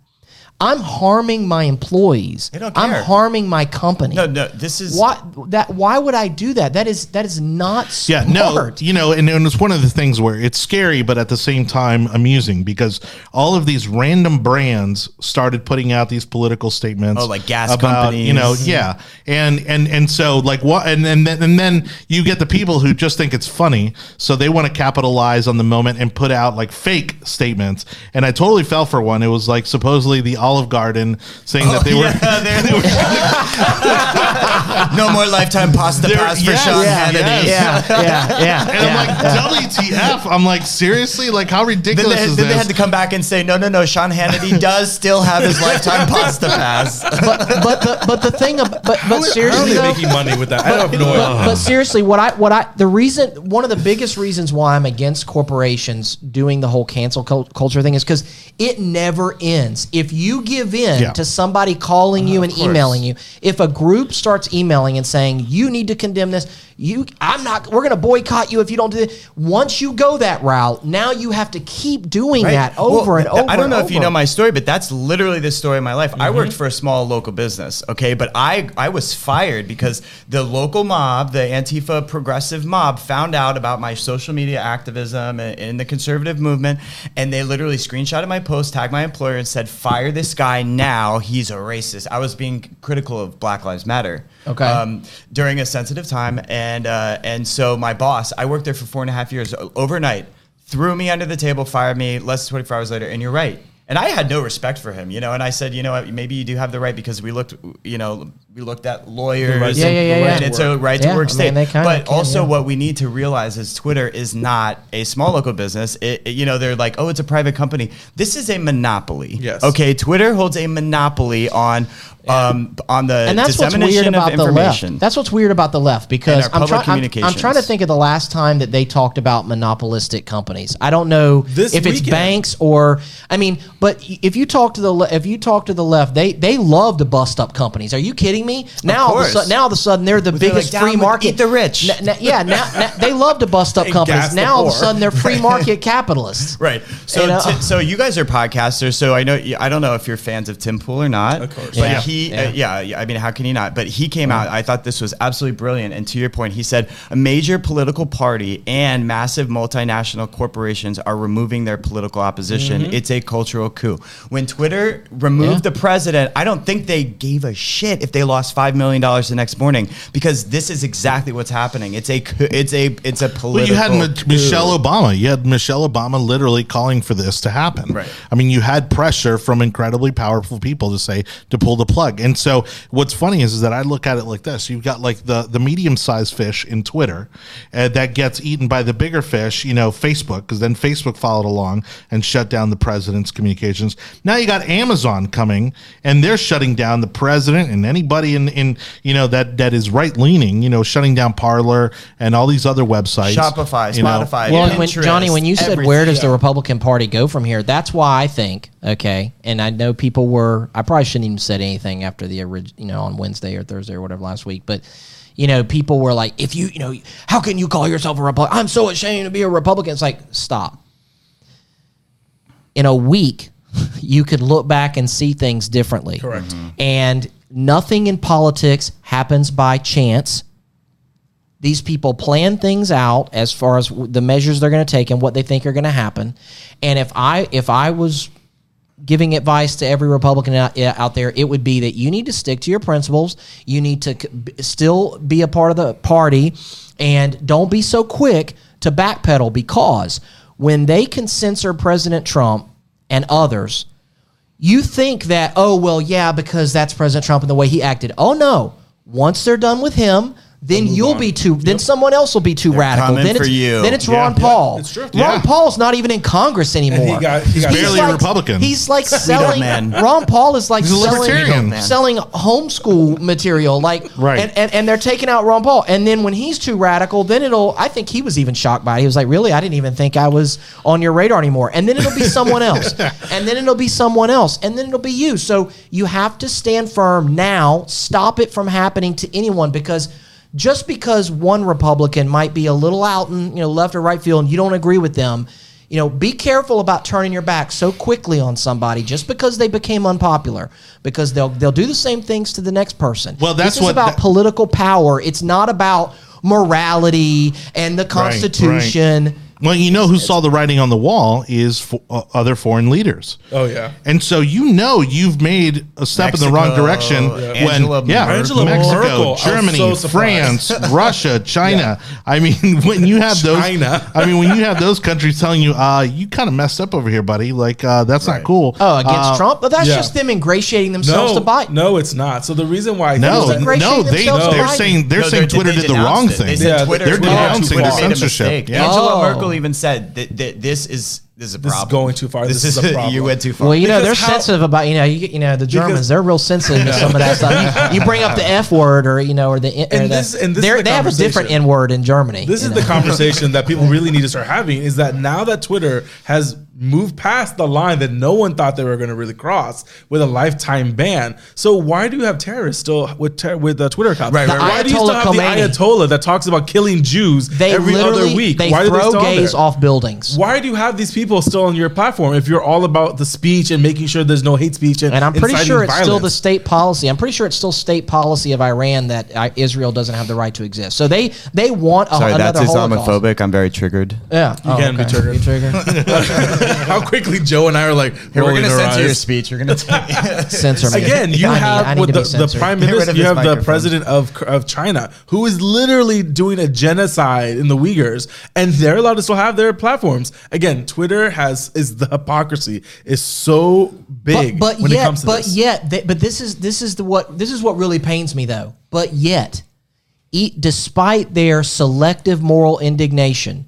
I'm harming my employees. They don't I'm harming my company. No, no, this is Why that? Why would I do that? That is that is not Yeah, no, you know, and, and it's one of the things where it's scary, but at the same time amusing because all of these random brands started putting out these political statements. Oh, like gas about, You know, yeah, and and and so like what, and and then, and then you get the people who just think it's funny, so they want to capitalize on the moment and put out like fake statements. And I totally fell for one. It was like supposedly the Olive Garden saying that they were. Yeah, they're- no more lifetime pasta They're- pass for yes, Sean yeah, Hannity. yes. yeah, yeah, yeah. And yeah. I'm like, WTF? I'm like, seriously? Like, how Then, ridiculous they, is then this? they had to come back and say, no, no, no. Sean Hannity does still have his lifetime pasta pass. but but the but the thing ab- but but How are seriously they though, making money with that? I don't know. but, but seriously, what I what I the reason one of the biggest reasons why I'm against corporations doing the whole cancel cul- culture thing is because it never ends. If you give in Yeah. to somebody calling you uh, and emailing you, if a group starts emailing and saying you need to condemn this, you I'm not we're going to boycott you if you don't do it. Once you go that route, now you have to keep doing Right. that over Well, and over. I don't know if you know my story, but that's literally the story of my life. I Mm-hmm. worked for a small local business, okay, but I I was fired because the local mob, the Antifa progressive mob, found out about my social media activism in the conservative movement, and they literally screenshotted my post, tagged my employer, and said, "Fire this guy now. He's a racist." I was being critical of Black Lives Matter. Okay. Um, during a sensitive time, and uh, and so my boss, I worked there for four and a half years. Overnight, threw me under the table, fired me. Less than twenty four hours later, and you're right. And I had no respect for him, you know. And I said, you know what, maybe you do have the right because we looked, you know, we looked at lawyers. right to- Yeah, yeah, yeah, yeah. And to it's a work. right Yeah, to work I mean, state. but can, also, yeah. what we need to realize is Twitter is not a small local business. It, it- you know, they're like, oh, it's a private company. This is a monopoly. Yes. Okay. Twitter holds a monopoly on. Um, on the and that's what's weird dissemination about of the information. left. That's what's weird about the left because I'm, public trying. I'm, I'm trying to think of the last time that they talked about monopolistic companies. I don't know This if it's banks or I mean, but if you talk to the le- if you talk to the left, they they love to bust up companies. Are you kidding me? Now all of a sudden, now all of a sudden they're the They're biggest like, free market. eat the rich." N- n- yeah, now, now they love to bust up companies. Now all of a sudden they're free market capitalists. Right. So, You know? t- so you guys are podcasters. So I know I don't know if you're fans of Tim Pool or not. Of course. But Yeah. he, Yeah. Uh, yeah, yeah. I mean, how can you not? But he came out. I thought this was absolutely brilliant. And to your point, he said a major political party and massive multinational corporations are removing their political opposition. It's a cultural electoral coup. When Twitter removed Yeah. the president, I don't think they gave a shit if they lost five million dollars the next morning because this is exactly what's happening. It's a coup- it's a it's a political. Well, you had Mi- coup. Michelle Obama. You had Michelle Obama literally calling for this to happen. Right. I mean, you had pressure from incredibly powerful people to say to pull the plug. And so, what's funny is, is that I look at it like this: you've got like the the medium sized fish in Twitter uh, that gets eaten by the bigger fish, you know, Facebook, because then Facebook followed along and shut down the president's communications. Now you got Amazon coming, and they're shutting down the president and anybody in in you know that that is right leaning, you know, shutting down Parler and all these other websites, Shopify, you know. Spotify. Well, Pinterest, when, Jonny, when you said everything. where does the Republican Party go from here, that's why I think okay. And I know people were. I probably shouldn't even said anything after the orig- you know on Wednesday or Thursday or whatever last week, but. You know, people were like, "If you, you know, how can you call yourself a Republican? I'm so ashamed to be a Republican." It's like, stop. In a week, you could look back and see things differently. Correct. Mm-hmm. And nothing in politics happens by chance. These people plan things out as far as the measures they're going to take and what they think are going to happen. And if i if i was giving advice to every republican out, out there it would be that you need to stick to your principles. You need to c- b- still be a part of the party. And don't be so quick to backpedal because when they can censor president trump and others you think that oh well yeah because that's president trump and the way he acted. Oh no. Once they're done with him then you'll be too then someone else will be too radical. coming then for it's, you. then it's Yeah. ron paul. It's true. ron paul's not even in congress anymore. got- he got- He's barely a Republican. he's like selling ron paul is like selling, selling homeschool material like Right. and, and and they're taking out ron paul. And then when he's too radical then it'll i think he was even shocked by it. He was like really? I didn't even think i was on your radar anymore. And then it'll be someone else. And then it'll be someone else. And then it'll be you. So you have to stand firm now. Stop it from happening to anyone because just because one republican might be a little out in you know left or right field and you don't agree with them you know be careful about turning your back so quickly on somebody just because they became unpopular because they'll they'll do the same things to the next person. Well, that's this is what about that- political power. It's not about morality and the constitution Well, you know who saw the writing on the wall is fo- uh, other foreign leaders. Oh yeah. And so you know you've made a step in the wrong Mexico, direction yeah. when Angela yeah, Angela Mexico, Merkel, Germany, so. France, Russia, China. I mean, when you have those, China. I mean, when you have those countries telling you, uh, you kind of messed up over here, buddy. Like uh, that's not cool. oh against Uh, trump but that's yeah. just them ingratiating themselves No, to biden no, it's not. So the reason why I No, Ingratiating no, they themselves to they're Biden. saying they're No, saying Twitter they did the wrong it. thing. They yeah, Twitter, they're denouncing the censorship. Angela Oh. Merkel even said that, that this is this is a This is going too far. This is a problem. you went too far. Well, you know they're how- sensitive about you know you, you know the Germans Because- they're real sensitive to some of that stuff. You, you bring up the F word or you know or the or And the- this- and this is they're- the they have a different conversation. N word in Germany. This you is know. the conversation that people really need to start having is that now that Twitter has moved past the line that no one thought they were going to really cross with a lifetime ban. So why do you have terrorists still with ter- with uh, Twitter accounts? Right, right, Why do you still have Khomeini. the Ayatollah that talks about killing Jews they every other week? they why do they throw gays off buildings. Why do you have these people still on your platform if you're all about the speech and making sure there's no hate speech and, And I'm pretty sure it's still the state policy. I'm pretty sure it's still state policy of Iran that uh, Israel doesn't have the right to exist. So they they want a, Sorry, another that's Holocaust. Islamophobic. I'm very triggered. Yeah, Oh, can be triggered. You triggered. How quickly Joe and I are like, Here, we're gonna censor your speech. You're gonna Censor me Again, you I have need with the, the prime minister, you his have the president of of China, who is literally doing a genocide in the Uyghurs, and they're allowed to still have their platforms. Again, Twitter has is the hypocrisy is so big but, but when yet, it comes to but this. yet, th- but this is this is the what this is what really pains me though. But yet, e- despite their selective moral indignation,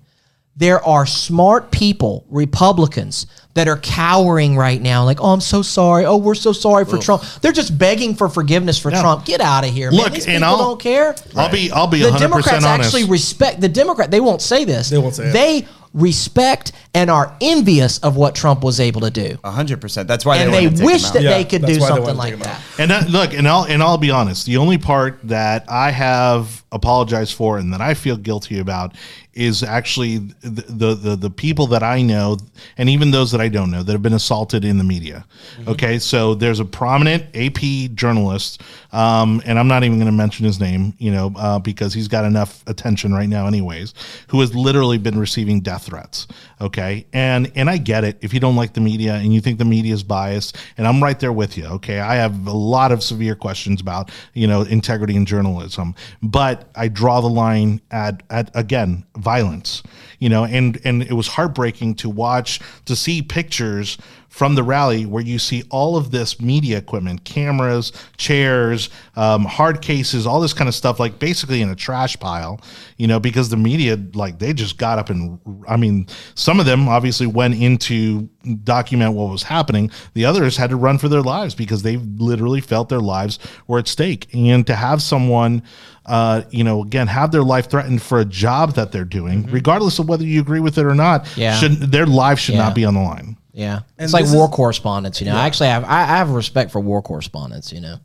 there are smart people, Republicans, that are cowering right now. Like, oh, I'm so sorry. Oh, we're so sorry for Trump. They're just begging for forgiveness for Yeah. Trump. Get out of here, man. Look, These and people I'll- don't care. I'll be I'll be The 100 Democrats honest. actually respect the Democrat. They won't say this. They won't say it. They respect and are envious of what Trump was able to do hundred percent. That's why and they, they wish that Yeah, they could do something like that. And that, look, and I'll and I'll be honest. The only part that I have apologized for and that I feel guilty about is actually the the the, the people that I know and even those that I don't know that have been assaulted in the media. Okay, so there's a prominent AP journalist, um, and I'm not even going to mention his name, you know, uh, because he's got enough attention right now, anyways. Who has literally been receiving death threats. Okay. And and I get it if you don't like the media and you think the media is biased, and I'm right there with you. Okay. I have a lot of severe questions about, you know, integrity in journalism. But I draw the line at at again, violence. You know, and and it was heartbreaking to watch to see pictures from the rally where you see all of this media equipment, cameras, chairs, um, hard cases, all this kind of stuff, like basically in a trash pile, you know, because the media, like, they just got up and, I mean, some of them obviously went into document what was happening. The others had to run for their lives because they literally felt their lives were at stake. And to have someone, uh, you know, again, have their life threatened for a job that they're doing, regardless of whether you agree with it or not, Yeah. should their life should Yeah. not be on the line. Yeah, And it's like war is- correspondence. You know, I actually have I, I have respect for war correspondents. You know,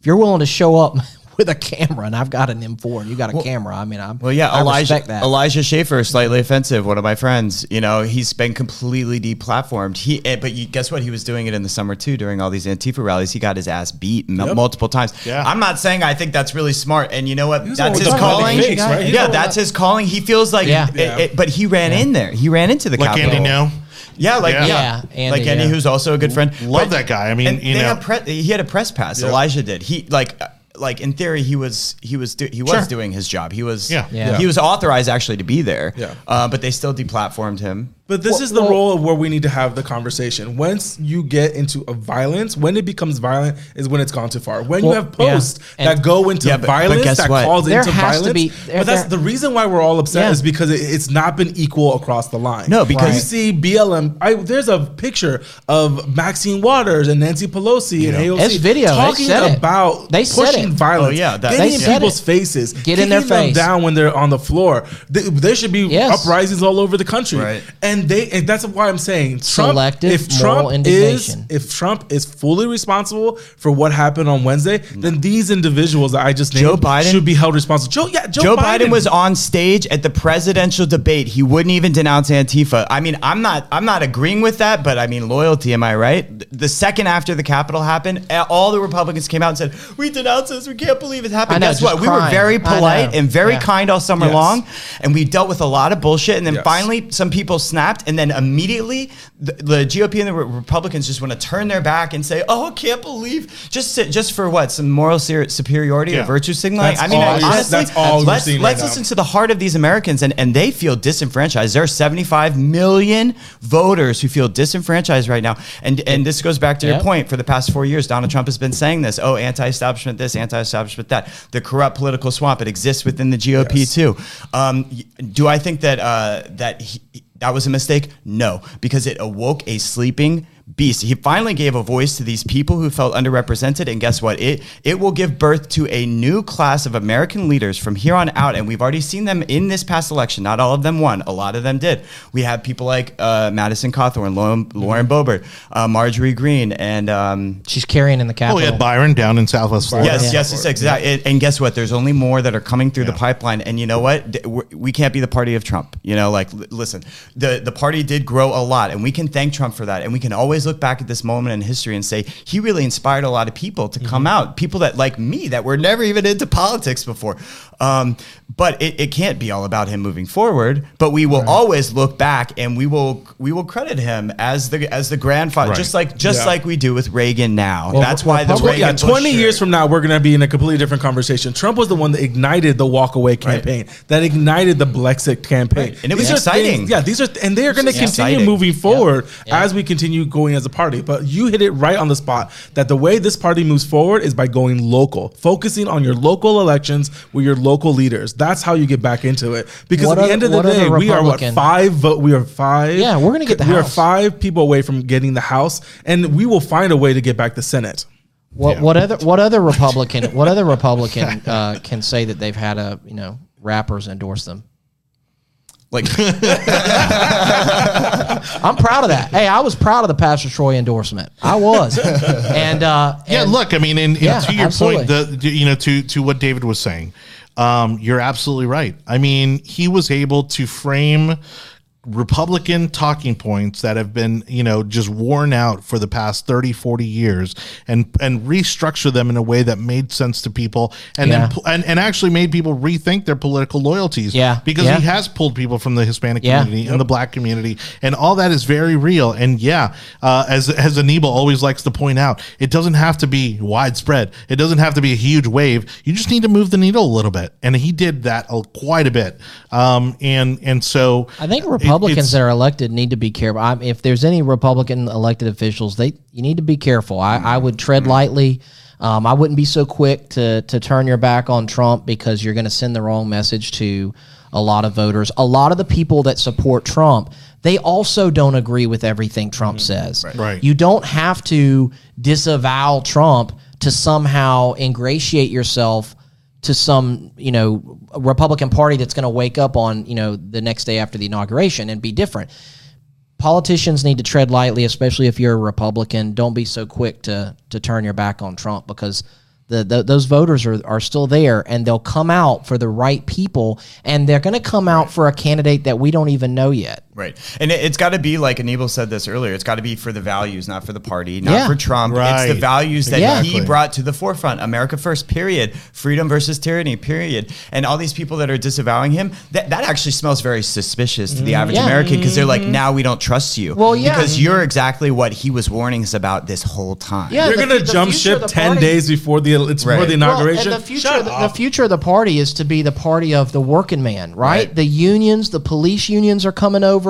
if you're willing to show up with a camera, and I've got an M4, and you got a camera, I mean, I'm Well, yeah, I Elijah respect that. Elijah Schaffer, slightly offensive. One of my friends, you know, he's been completely deplatformed. He, eh, but you, guess what? He was doing it in the summer too during all these Antifa rallies. He got his ass beat Yep. multiple times. Yeah. I'm not saying I think that's really smart, and you know what? was That's his one with the calling. fakes, right? Yeah, that's his calling. He feels like, Yeah. it- Yeah. it- but he ran in there. He ran into the Like Capitol. Andy No. Yeah, like Yeah. yeah, Yeah, Andy, like Andy, yeah. who's also a good friend. Love But- that guy. I mean, and you they know. have pre- he had a press pass. Yeah. Elijah did. He like uh, like in theory he was he was do, he was Sure. doing his job. He was Yeah. Yeah. he was authorized actually to be there. Yeah. Uh, but they still deplatformed him. But this Well- is the well- role of where we need to have the conversation. Once you get into a violence, when it becomes violent is when it's gone too far. When you have posts yeah. That go into Yeah, but- but violence, guess that what? calls There into has to violence. be- there- but that's there- the reason why we're all upset Yeah. is because it, it's not been equal across the line. No, because- you see BLM. I, there's a picture of Maxine Waters and Nancy Pelosi and AOC It's video. They talking said it. about They said pushing it. violence. Oh, yeah, that- getting They in people's it. faces, Get in their kicking them face. down when they're on the floor. Th- There should be Yes. uprisings all over the country, Right. and they and that's why I'm saying Trump, Selective if moral Trump is if Trump is fully responsible for what happened on Wednesday, then these individuals that I just named Joe Biden- should be held responsible. Joe, yeah, Joe, Joe Biden. was on stage at the presidential debate. He wouldn't even denounce Antifa. I mean, I'm not I'm not agreeing with that, but I mean loyalty, am I right? The second after the Capitol happened, all the Republicans came out and said, "We denounce this. We can't believe it happened." Know, Guess just what? We were very polite and very Yeah. kind all summer Yes. long, and we dealt with a lot of bullshit. And then Yes. finally, some people snapped, and then immediately the, the GOP and the Re- Republicans just want to turn their back and say, "Oh, can't believe just just for what some moral ser- superiority Yeah. or virtue signaling." That's I mean, all you're- honestly, that's all let's let's right now. listen to the heart of these Americans, and, and they feel disenfranchised. There are 75 million voters who feel disenfranchised right now. And and this goes back to your point. For the past four years, Donald Trump has been saying this oh, anti establishment this, anti establishment that. The corrupt political swamp, it exists within the GOP Yes. too. Um, do I think that, uh, that he, that was a mistake? No, because it awoke a sleeping beast. He finally gave a voice to these people who felt underrepresented, and guess what? It it will give birth to a new class of American leaders from here on out, and we've already seen them in this past election. Not all of them won, a lot of them did. We have people like uh, Madison Cawthorn, Lauren, Lauren Boebert, uh, Marjorie Greene, and um, She's carrying in the Oh, Capitol. we had Byron down in Southwest Florida. Yes, Yeah. yes, yes, exactly. And, and guess what? There's only more that are coming through the pipeline. And you know what? We're- We can't be the party of Trump. You know, like, l- listen, the, the party did grow a lot, and we can thank Trump for that. And we can always look back at this moment in history and say, he really inspired a lot of people to come out, people that, like me, that were never even into politics before. Um, but it, it can't be all about him moving forward. But we will always look back and we will we will credit him as the as the grandfather, Right. just like just Yeah. like we do with Reagan now. Well, That's why the Republic- Reagan yeah, Bush 20 shirt- years from now, we're going to be in a completely different conversation. Trump was the one that ignited the walkaway campaign, that ignited the Blexit campaign. And it was These exciting. things- yeah, these are, and they are going to continue exciting. moving forward Yeah. as we continue going as a party. But you hit it right on the spot that the way this party moves forward is by going local, focusing on your local elections with your local leaders. That's how you get back into it. Because What at the other- end of the what other day, we are what five vote. We are five. Yeah, we're gonna get the house. We are five people away from getting the House, and we will find a way to get back the Senate. What Yeah. what other what other Republican what other Republican uh, can say that they've had a you know rappers endorse them? Like I'm proud of that. Hey, I was proud of the Pastor Troy endorsement. I was, and uh, Yeah, and- look, I mean, and, and Yeah, to your absolutely. point, the you know to to what David was saying, um, you're absolutely right. I mean, he was able to frame Republican talking points that have been, you know, just worn out for the past 30, 40 years and and restructure them in a way that made sense to people and Yeah. then and, and actually made people rethink their political loyalties. Yeah. Because Yeah. he has pulled people from the Hispanic Yeah. community and the black community and all that is very real. And yeah, uh, as as Anibal always likes to point out, it doesn't have to be widespread. It doesn't have to be a huge wave. You just need to move the needle a little bit. And he did that a, quite a bit. Um, and and so I think it- Republicans that are elected need to be careful. I, if there's any Republican elected officials, they you need to be careful. I, I would tread lightly. Um, I wouldn't be so quick to to turn your back on Trump because you're going to send the wrong message to a lot of voters. A lot of the people that support Trump, they also don't agree with everything Trump says. Right. You don't have to disavow Trump to somehow ingratiate yourself to some you know Republican Party that's going to wake up on you know the next day after the inauguration and be different. Politicians need to tread lightly, especially if you're a Republican. Don't be so quick to to turn your back on Trump because the, the those voters are are still there and they'll come out for the right people and they're going to come out for a candidate that we don't even know yet. Right. And it, it's got to be like Anibal said this earlier. It's got to be for the values, not for the party, not Yeah. for Trump. Right. It's the values that Yeah. he brought to the forefront. America first, period. Freedom versus tyranny, period. And all these people that are disavowing him, that, that actually smells very suspicious to the mm-hmm. average Yeah. American because they're like, mm-hmm. now we don't trust you. Well, yeah. Because you're exactly what he was warning us about this whole time. Yeah. You're gonna jump ship ten party- days before the it's before Right. the Well, inauguration. and the future, Shut of the, the future of the party is to be the party of the working man, right? Right. The unions, the police unions are coming over.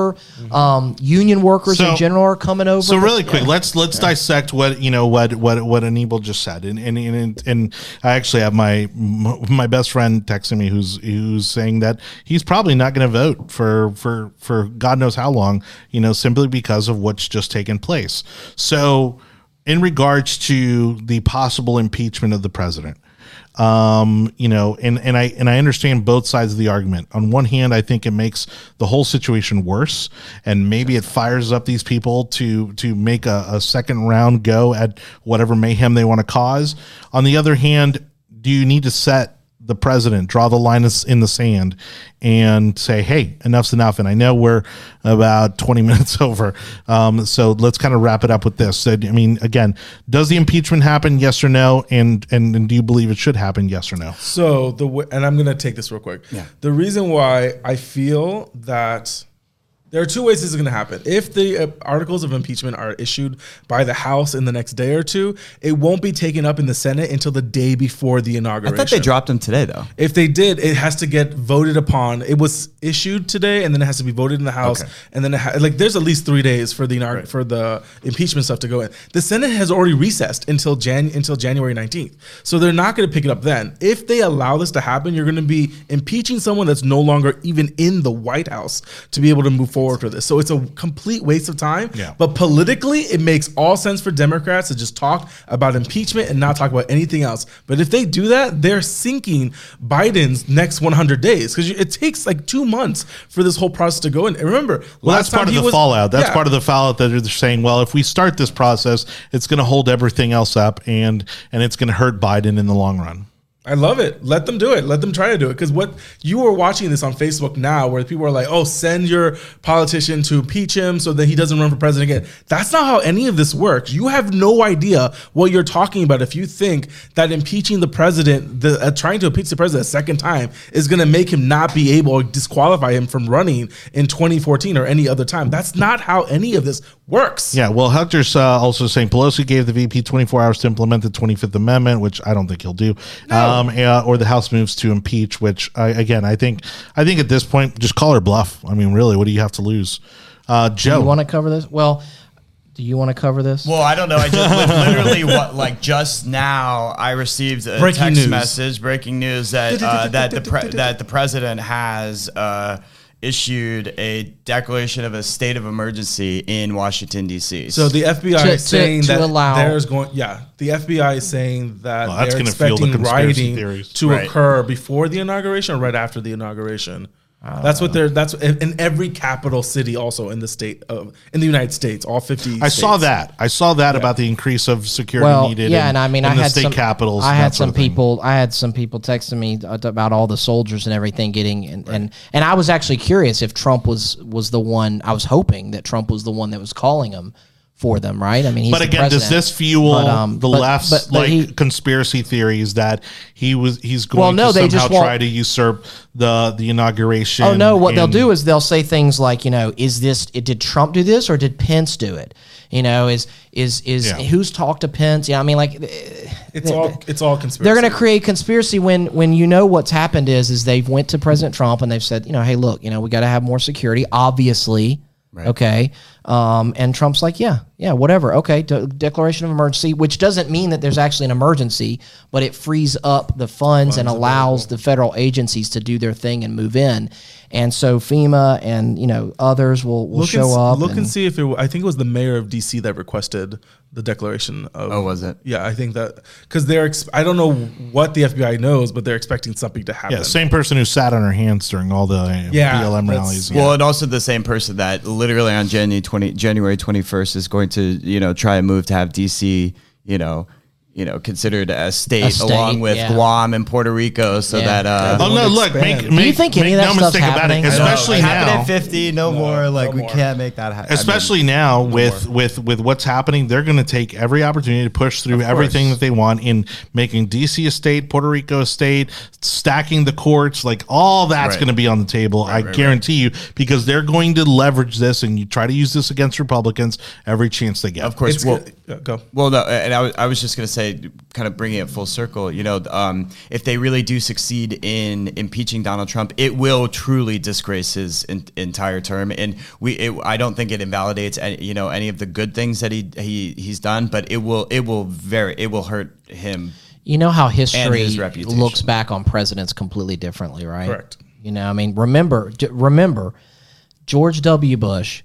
Um, union workers So- in general are coming over. So really quick, Yeah. let's let's dissect what you know what what what Anibal just said, and and and, and I actually have my my best friend texting me who's who's saying that he's probably not going to vote for for for God knows how long, you know, simply because of what's just taken place. So, in regards to the possible impeachment of the president, um, you know, and, and I and I understand both sides of the argument. On one hand, I think it makes the whole situation worse, and maybe it fires up these people to to make a, a second round go at whatever mayhem they want to cause. On the other hand, do you need to set the president, draw the line in the sand, and say, "Hey, enough's enough." And I know we're about twenty minutes over, um, so let's kind of wrap it up with this. So, I mean, again, does the impeachment happen? Yes or no? And, and and do you believe it should happen? Yes or no? So the w- and I'm gonna take this real quick. Yeah. The reason why I feel that there are two ways this is gonna happen. If the uh, articles of impeachment are issued by the House in the next day or two, it won't be taken up in the Senate until the day before the inauguration. I thought they dropped them today, though. If they did, it has to get voted upon. It was issued today, and then it has to be voted in the House, Okay. and then it ha- like there's at least three days for the inaug- for the impeachment stuff to go in. The Senate has already recessed until Jan until January 19th, so they're not going to pick it up then. If they allow this to happen, you're going to be impeaching someone that's no longer even in the White House to be able to move forward for this. So it's a complete waste of time. Yeah. But politically, it makes all sense for Democrats to just talk about impeachment and not talk about anything else. But if they do that, they're sinking Biden's next 100 days because it takes like two months for this whole process to go in. And remember, Well, that's part of the was- fallout. That's Yeah. part of the fallout that they're saying. Well, if we start this process, it's going to hold everything else up, and and it's going to hurt Biden in the long run. I love it. Let them do it. Let them try to do it. Because what you are watching this on Facebook now, where people are like, "Oh, send your politician to impeach him so that he doesn't run for president again." That's not how any of this works. You have no idea what you're talking about if you think that impeaching the president, the uh, trying to impeach the president a second time, is going to make him not be able or disqualify him from running in 2014 or any other time. That's not how any of this works. Yeah, well, Hector's uh, also saying Pelosi gave the VP 24 hours to implement the 25th Amendment, which I don't think he'll do. Um, uh, or the House moves to impeach, which I, again, I think, I think at this point, just call her bluff. I mean, really, what do you have to lose? Uh, Do Joe, you want to cover this? Well, do you want to cover this? Well, I don't know. I just literally what like just now I received a Breaking text news. message, breaking news that uh, that the pre- that the president has uh, issued a declaration of a state of emergency in Washington D.C. So the FBI To- is saying to- to that allow- there's going, yeah, the FBI is saying that Well, that's they're gonna fuel the expecting conspiracy rioting theories. to Right. occur before the inauguration or right after the inauguration. That's what they're. That's in, in every capital city, also in the state of in the United States, all fifty. I saw that. I saw that about the increase of security well, needed. yeah, in, and I mean, in I the had state some capitals. I had some people. I had some people texting me about all the soldiers and everything getting, and, and and I was actually curious if Trump was was the one. I was hoping that Trump was the one that was calling them for them, right? I mean, he's But the again, does this fuel But, um, the but- left's but- but like he- conspiracy theories that he was he's going Well, no, to they somehow just try to usurp the the inauguration? Oh no! What they'll do is they'll say things like, you know, is this? Did Trump do this or did Pence do it? You know, is is is Yeah. who's talked to Pence? Yeah, I mean, like It's all. It's all conspiracy. they're going to create conspiracy when when you know what's happened is is they've went to President Trump and they've said, you know, hey, look, you know, we got to have more security, obviously. Okay. Um, and Trump's like, yeah, yeah, whatever. Okay. De- declaration of emergency, which doesn't mean that there's actually an emergency, but it frees up the funds, and allows the federal agencies to do their thing and move in. And so FEMA and, you know, others will, will look show and, up. Look and- and see if it. I think it was the mayor of DC that requested the declaration of. Oh, was it? Yeah, I think that because they're. Ex- I don't know what the FBI knows, but they're expecting something to happen. Yeah, same person who sat on her hands during all the uh, Yeah, BLM rallies. Well, and also the same person that literally on January twenty January twenty first is going to you know try and move to have DC you know you know considered a state, A state, along with yeah. Guam and Puerto Rico, so Yeah. that uh, Oh no! Look, make, expand. make, you think any of that no stuff's mistake about it. happening? Especially Cap it now, at fifty, no, more. Like we more. can't make that happen. especially now with with with what's happening they're going to take every opportunity to push through everything that they want in making dc a state puerto rico a state stacking the courts like all that's Right. going to be on the table i guarantee you because they're going to leverage this and you try to use this against republicans every chance they get of course. It's well, good. Go. Well, no, and I I was just going to say, kind of bringing it full circle, you know, um, if they really do succeed in impeaching Donald Trump, it will truly disgrace his en- entire term. And we, it, I don't think it invalidates, any, you know, any of the good things that he, he he's done, but it will, it will very, it will hurt him. you know how history his looks back on presidents completely differently, right? Correct. You know, I mean, remember, remember George W. Bush,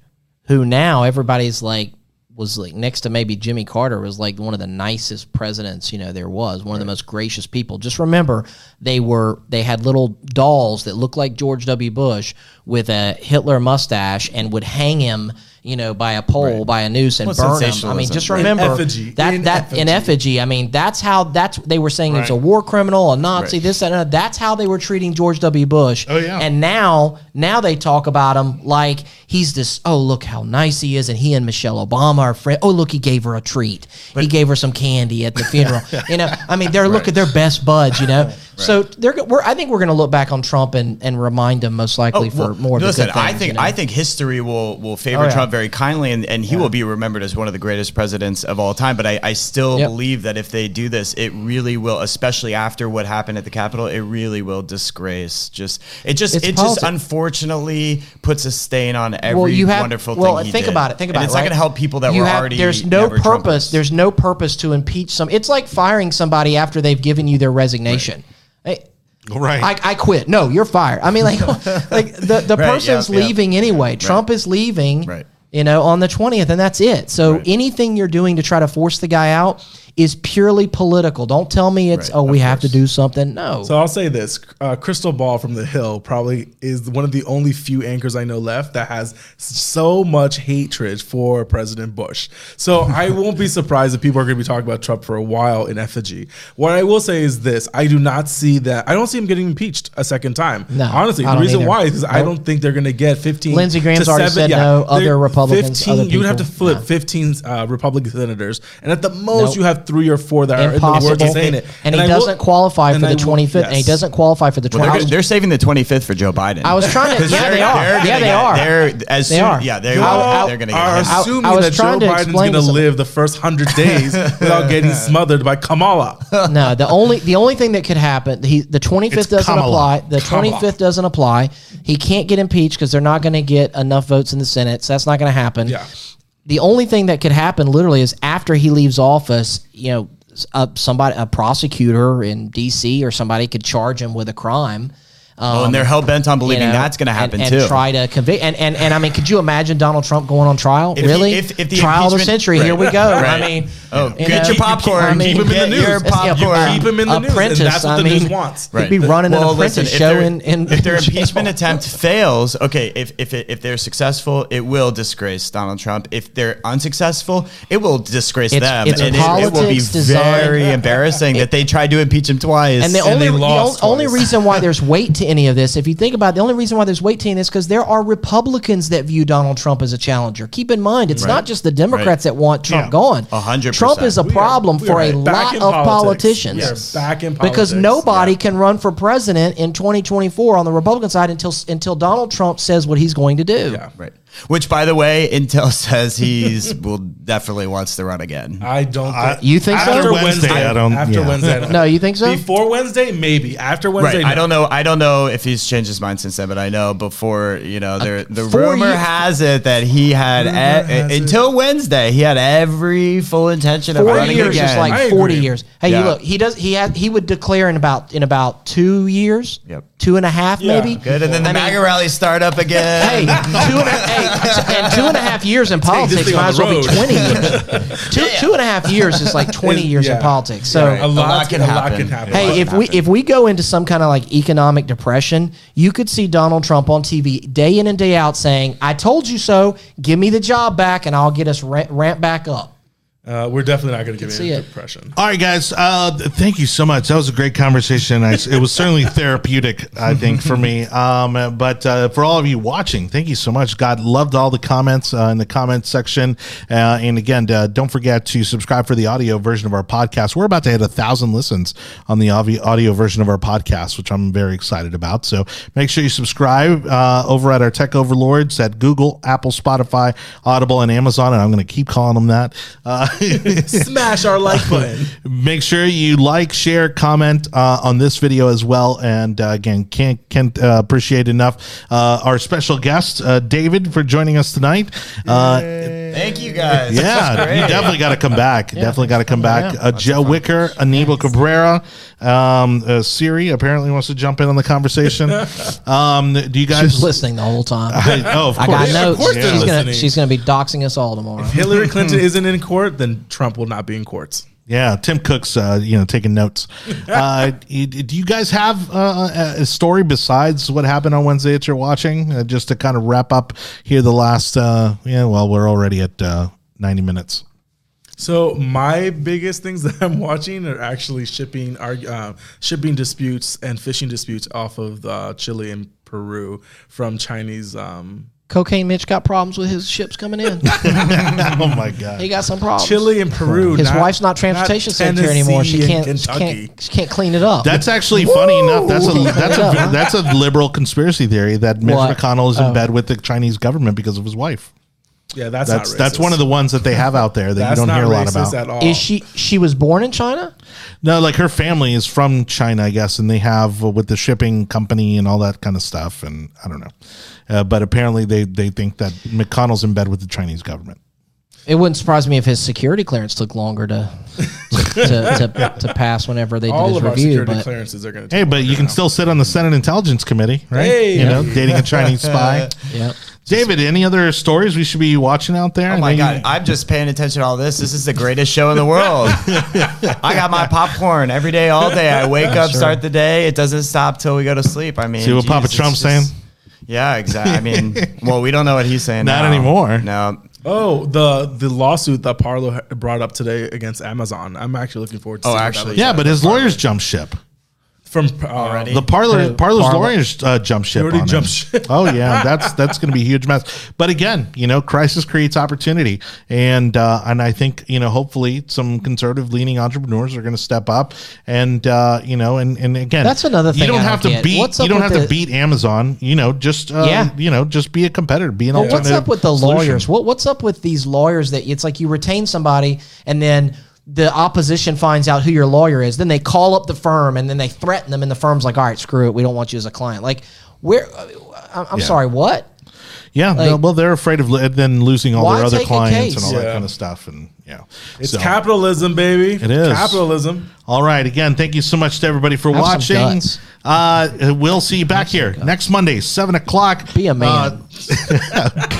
who now everybody's like was like next to maybe Jimmy Carter was like one of the nicest presidents you know there was one of the most gracious people. Just remember they were they had little dolls that looked like George W. Bush with a Hitler mustache and would hang him you know by a pole by a noose and Well, burn him. I mean, sensationalism. just In remember effigy. that In that in effigy. effigy. I mean, that's how that's they were saying he was a war criminal, a Nazi, Right. this that, and that. That's how they were treating George W. Bush. Oh, yeah. And now now they talk about him like he's this. Oh, look how nice he is, and he and Michelle Obama are friends. Oh, look, he gave her a treat. he gave her some candy at the funeral. you know, I mean, they're look at their best buds. You know, so they're we're. I think we're going to look back on Trump and and remind him most oh, likely for Oh, well, more. Of listen, things, I think you know? I think history will will favor Oh, yeah. Trump very kindly, and, and he will be remembered as one of the greatest presidents of all time. But I, I still Yep. believe that if they do this, it really will, especially after what happened at the Capitol, it really will disgrace. Just it just It's it politics. just unfortunately puts a stain on every well, you have, wonderful well, thing. he think did. about it. Think And about it's it. not going to help people that You were have- already. There's no purpose. Trumpers. There's no purpose to impeach some. It's like firing somebody after they've given you their resignation. Hey, right I, I quit. No, you're fired. I mean, like, like the, the Right, person's leaving anyway. Trump is leaving, Right. you know, on the 20th, and that's it. So anything you're doing to try to force the guy out is purely political. Don't tell me it's, Right, oh, we have to do something. No. So I'll say this: uh, Krystal Ball from the Hill probably is one of the only few anchors I know left that has so much hatred for President Bush. So I won't be surprised if people are going to be talking about Trump for a while in effigy. What I will say is this: I do not see that. I don't see him getting impeached a second time. No, honestly, the reason either. why is because I don't think they're going to get fifteen. Lindsey Graham's already seven- said no. Other Republicans, other you would have to flip no. fifteen uh, Republican senators, and at the most Nope. you have three or four that are in the Impossible. works of saying it. And, he I doesn't qualify and for I the will- 25th, and he yes. doesn't qualify for the Well, 20th. they're, they're saving the 25th for Joe Biden. I was trying to. 'Cause Yeah, they're- they are. they're Yeah, gonna they get- are. They're as They soon, are. Yeah, they're, You all- they're going to are get. I- assuming I was that Joe trying to Biden's explain going to to some- live the first hundred days without getting smothered by Kamala. no, the only the only thing that could happen, he the 25th It's doesn't Kamala. apply. The Kamala. 25th doesn't apply. He can't get impeached because they're not going to get enough votes in the Senate. So that's not going to happen. Yeah. The only thing that could happen literally is after he leaves office, you know, a, uh, somebody a prosecutor in D.C. or somebody could charge him with a crime. Oh, um, and they're hell bent on believing that's going to and- happen and, too. try to convict. And, and and I mean, could you imagine Donald Trump going on trial? If he- really? if- if the trial of the century. Right. Here we go. Right. I mean, Oh, you get know, your popcorn. I mean, keep him in the news. your popcorn. Keep him in the news, and that's what I the mean, news wants. He'd be running an apprentice if show in, in if their impeachment attempt fails, okay, if if it, if they're successful, it will disgrace Donald Trump. If they're unsuccessful, it will disgrace It's- them, it's and it, it will be very embarrassing that they tried to impeach him twice. And the only the only reason why there's weight to any of this, if you think about it, the only reason why there's weight to any of this, because there are Republicans that view Donald Trump as a challenger. Keep in mind, it's not just the Democrats that want Trump Yeah. gone. A hundred Trump is a We are- problem we for are a back lot of politics. politicians. We are back in because nobody Yeah. can run for president in 2024 on the Republican side until until Donald Trump says what he's going to do. Yeah. right. Which, by the way, Intel says he's will definitely wants to run again. I don't. I- You think so? After Wednesday, I don't- After yeah. Wednesday, I don't. No, you think so? Before Wednesday, maybe. After Wednesday, Right. no. I don't know. I don't know if he's changed his mind since then, but I know before, you know, there uh, the rumor year- has it that he had Rumor e- has it. until Wednesday, he had every full intention of running years again. is like I forty agree. years. Hey, Yeah. you look, he does. He had. He would declare in about in about two years. Yep. Two and a half, Yeah. maybe. Good, and then the I mean, MAGA rallies start up again. Hey, two and a, hey, and two and a half years in politics might as well be twenty years. Two two and a half years is like twenty Is- years in politics. So. Right. a lot, lot can a lot happen. can happen. Hey, if we if we go into some kind of like economic depression, you could see Donald Trump on TV day in and day out saying, "I told you so. Give me the job back, and I'll get us ramp, ramp back up." Uh, we're definitely not going to give see you a it. depression. All right, guys. Uh, thank you so much. That was a great conversation. I, it was certainly therapeutic, I think, for me. Um, but uh, for all of you watching, thank you so much. God loved all the comments uh, in the comment section. Uh, and again, uh, don't forget to subscribe for the audio version of our podcast. We're about to hit a thousand listens on the audio, audio version of our podcast, which I'm very excited about. So make sure you subscribe uh, over at our tech overlords at Google, Apple, Spotify, Audible, and Amazon. And I'm going to keep calling them that. Smash our like button. Make sure you like, share, comment uh, on this video as well. And uh, again, can't can't uh, appreciate enough uh, our special guest uh, David for joining us tonight. Uh, Thank you guys. yeah, you definitely got to come back. Definitely got to come back. yeah. Uh, Joe Wicker, Aníbal Cabrera, um, uh, Siri apparently wants to jump in on the conversation. Um, do you She was guys? listening the whole time. oh, of I course. got notes. course they're she's, gonna, listening. she's gonna be doxing us all tomorrow. Hillary Clinton isn't in court, then Trump will not be in courts. Yeah, Tim Cook's, uh, you know, taking notes. Uh, y- do you guys have uh, a a story besides what happened on Wednesday that you're watching? Uh, just to kind of wrap up here, the last, uh, yeah, well, we're already at uh, 90 minutes. So my biggest things that I'm watching are actually shipping, uh, shipping disputes and fishing disputes off of uh, Chile and Peru from Chinese. Um, Cocaine Mitch got problems with his ships coming in. oh my God. He got some problems. Chile and Peru. His wife's not transportation secretary anymore. She can't, she can't. She can't clean it up. That's actually funny enough. That's a that's a that's a liberal conspiracy theory that Mitch What? McConnell is in Oh. bed with the Chinese government because of his wife. Yeah, that's That's not that's one of the ones that they have out there that That's you don't not hear a lot racist about. at all. Is she? She was born in China. No, like her family is from China, I guess, and they have uh, with the shipping company and all that kind of stuff. And I don't know, uh, but apparently they they think that McConnell's in bed with the Chinese government. It wouldn't surprise me if his security clearance took longer to to, to, to, to pass whenever they did all his of our review. security But clearances are going to. Hey, but you can still sit on the Senate Intelligence Committee, right? Hey. you know, dating a Chinese spy. yeah, David, any other stories we should be watching out there? Oh my Any- god, I'm just paying attention to all this. This is the greatest show in the world. I got my popcorn every day, all day. I wake up, start the day. It doesn't stop till we go to sleep. I mean, See what geez, Papa it's Trump's just- saying? Yeah, exactly. I mean, well, we don't know what he's saying. Not now. anymore. No. Oh, the the lawsuit that Parler brought up today against Amazon. I'm actually looking forward to. Oh, seeing that actually, Yeah, but his lawyers jumped ship. From uh, Already? The Parler, Who? Parler's Parler? lawyers uh, jump ship. already on jumped ship. Oh yeah, that's that's going to be a huge mess. But again, you know, crisis creates opportunity, and uh, and I think you know, hopefully, some conservative leaning entrepreneurs are going to step up, and uh, you know, and and again, That's another thing. You thing don't I have don't to get. beat. What's You don't with have to beat Amazon. You know, just uh, Yeah. You know, just be a competitor. Be an But what's up with the solution. lawyers? What what's up with these lawyers that it's like you retain somebody and then the opposition finds out who your lawyer is, then they call up the firm and then they threaten them, and the firm's like, "All right, screw it, we don't want you as a client." Like, where? I'm, I'm Yeah. sorry, what? Yeah, Like- no, well, they're afraid of li- then losing all their other clients and case? all that kind of stuff, and yeah, It's So, capitalism, baby. It is. capitalism. All right, again, thank you so much to everybody for Have watching. Uh, we'll see you back here next Monday, seven o'clock. Be a man. Uh,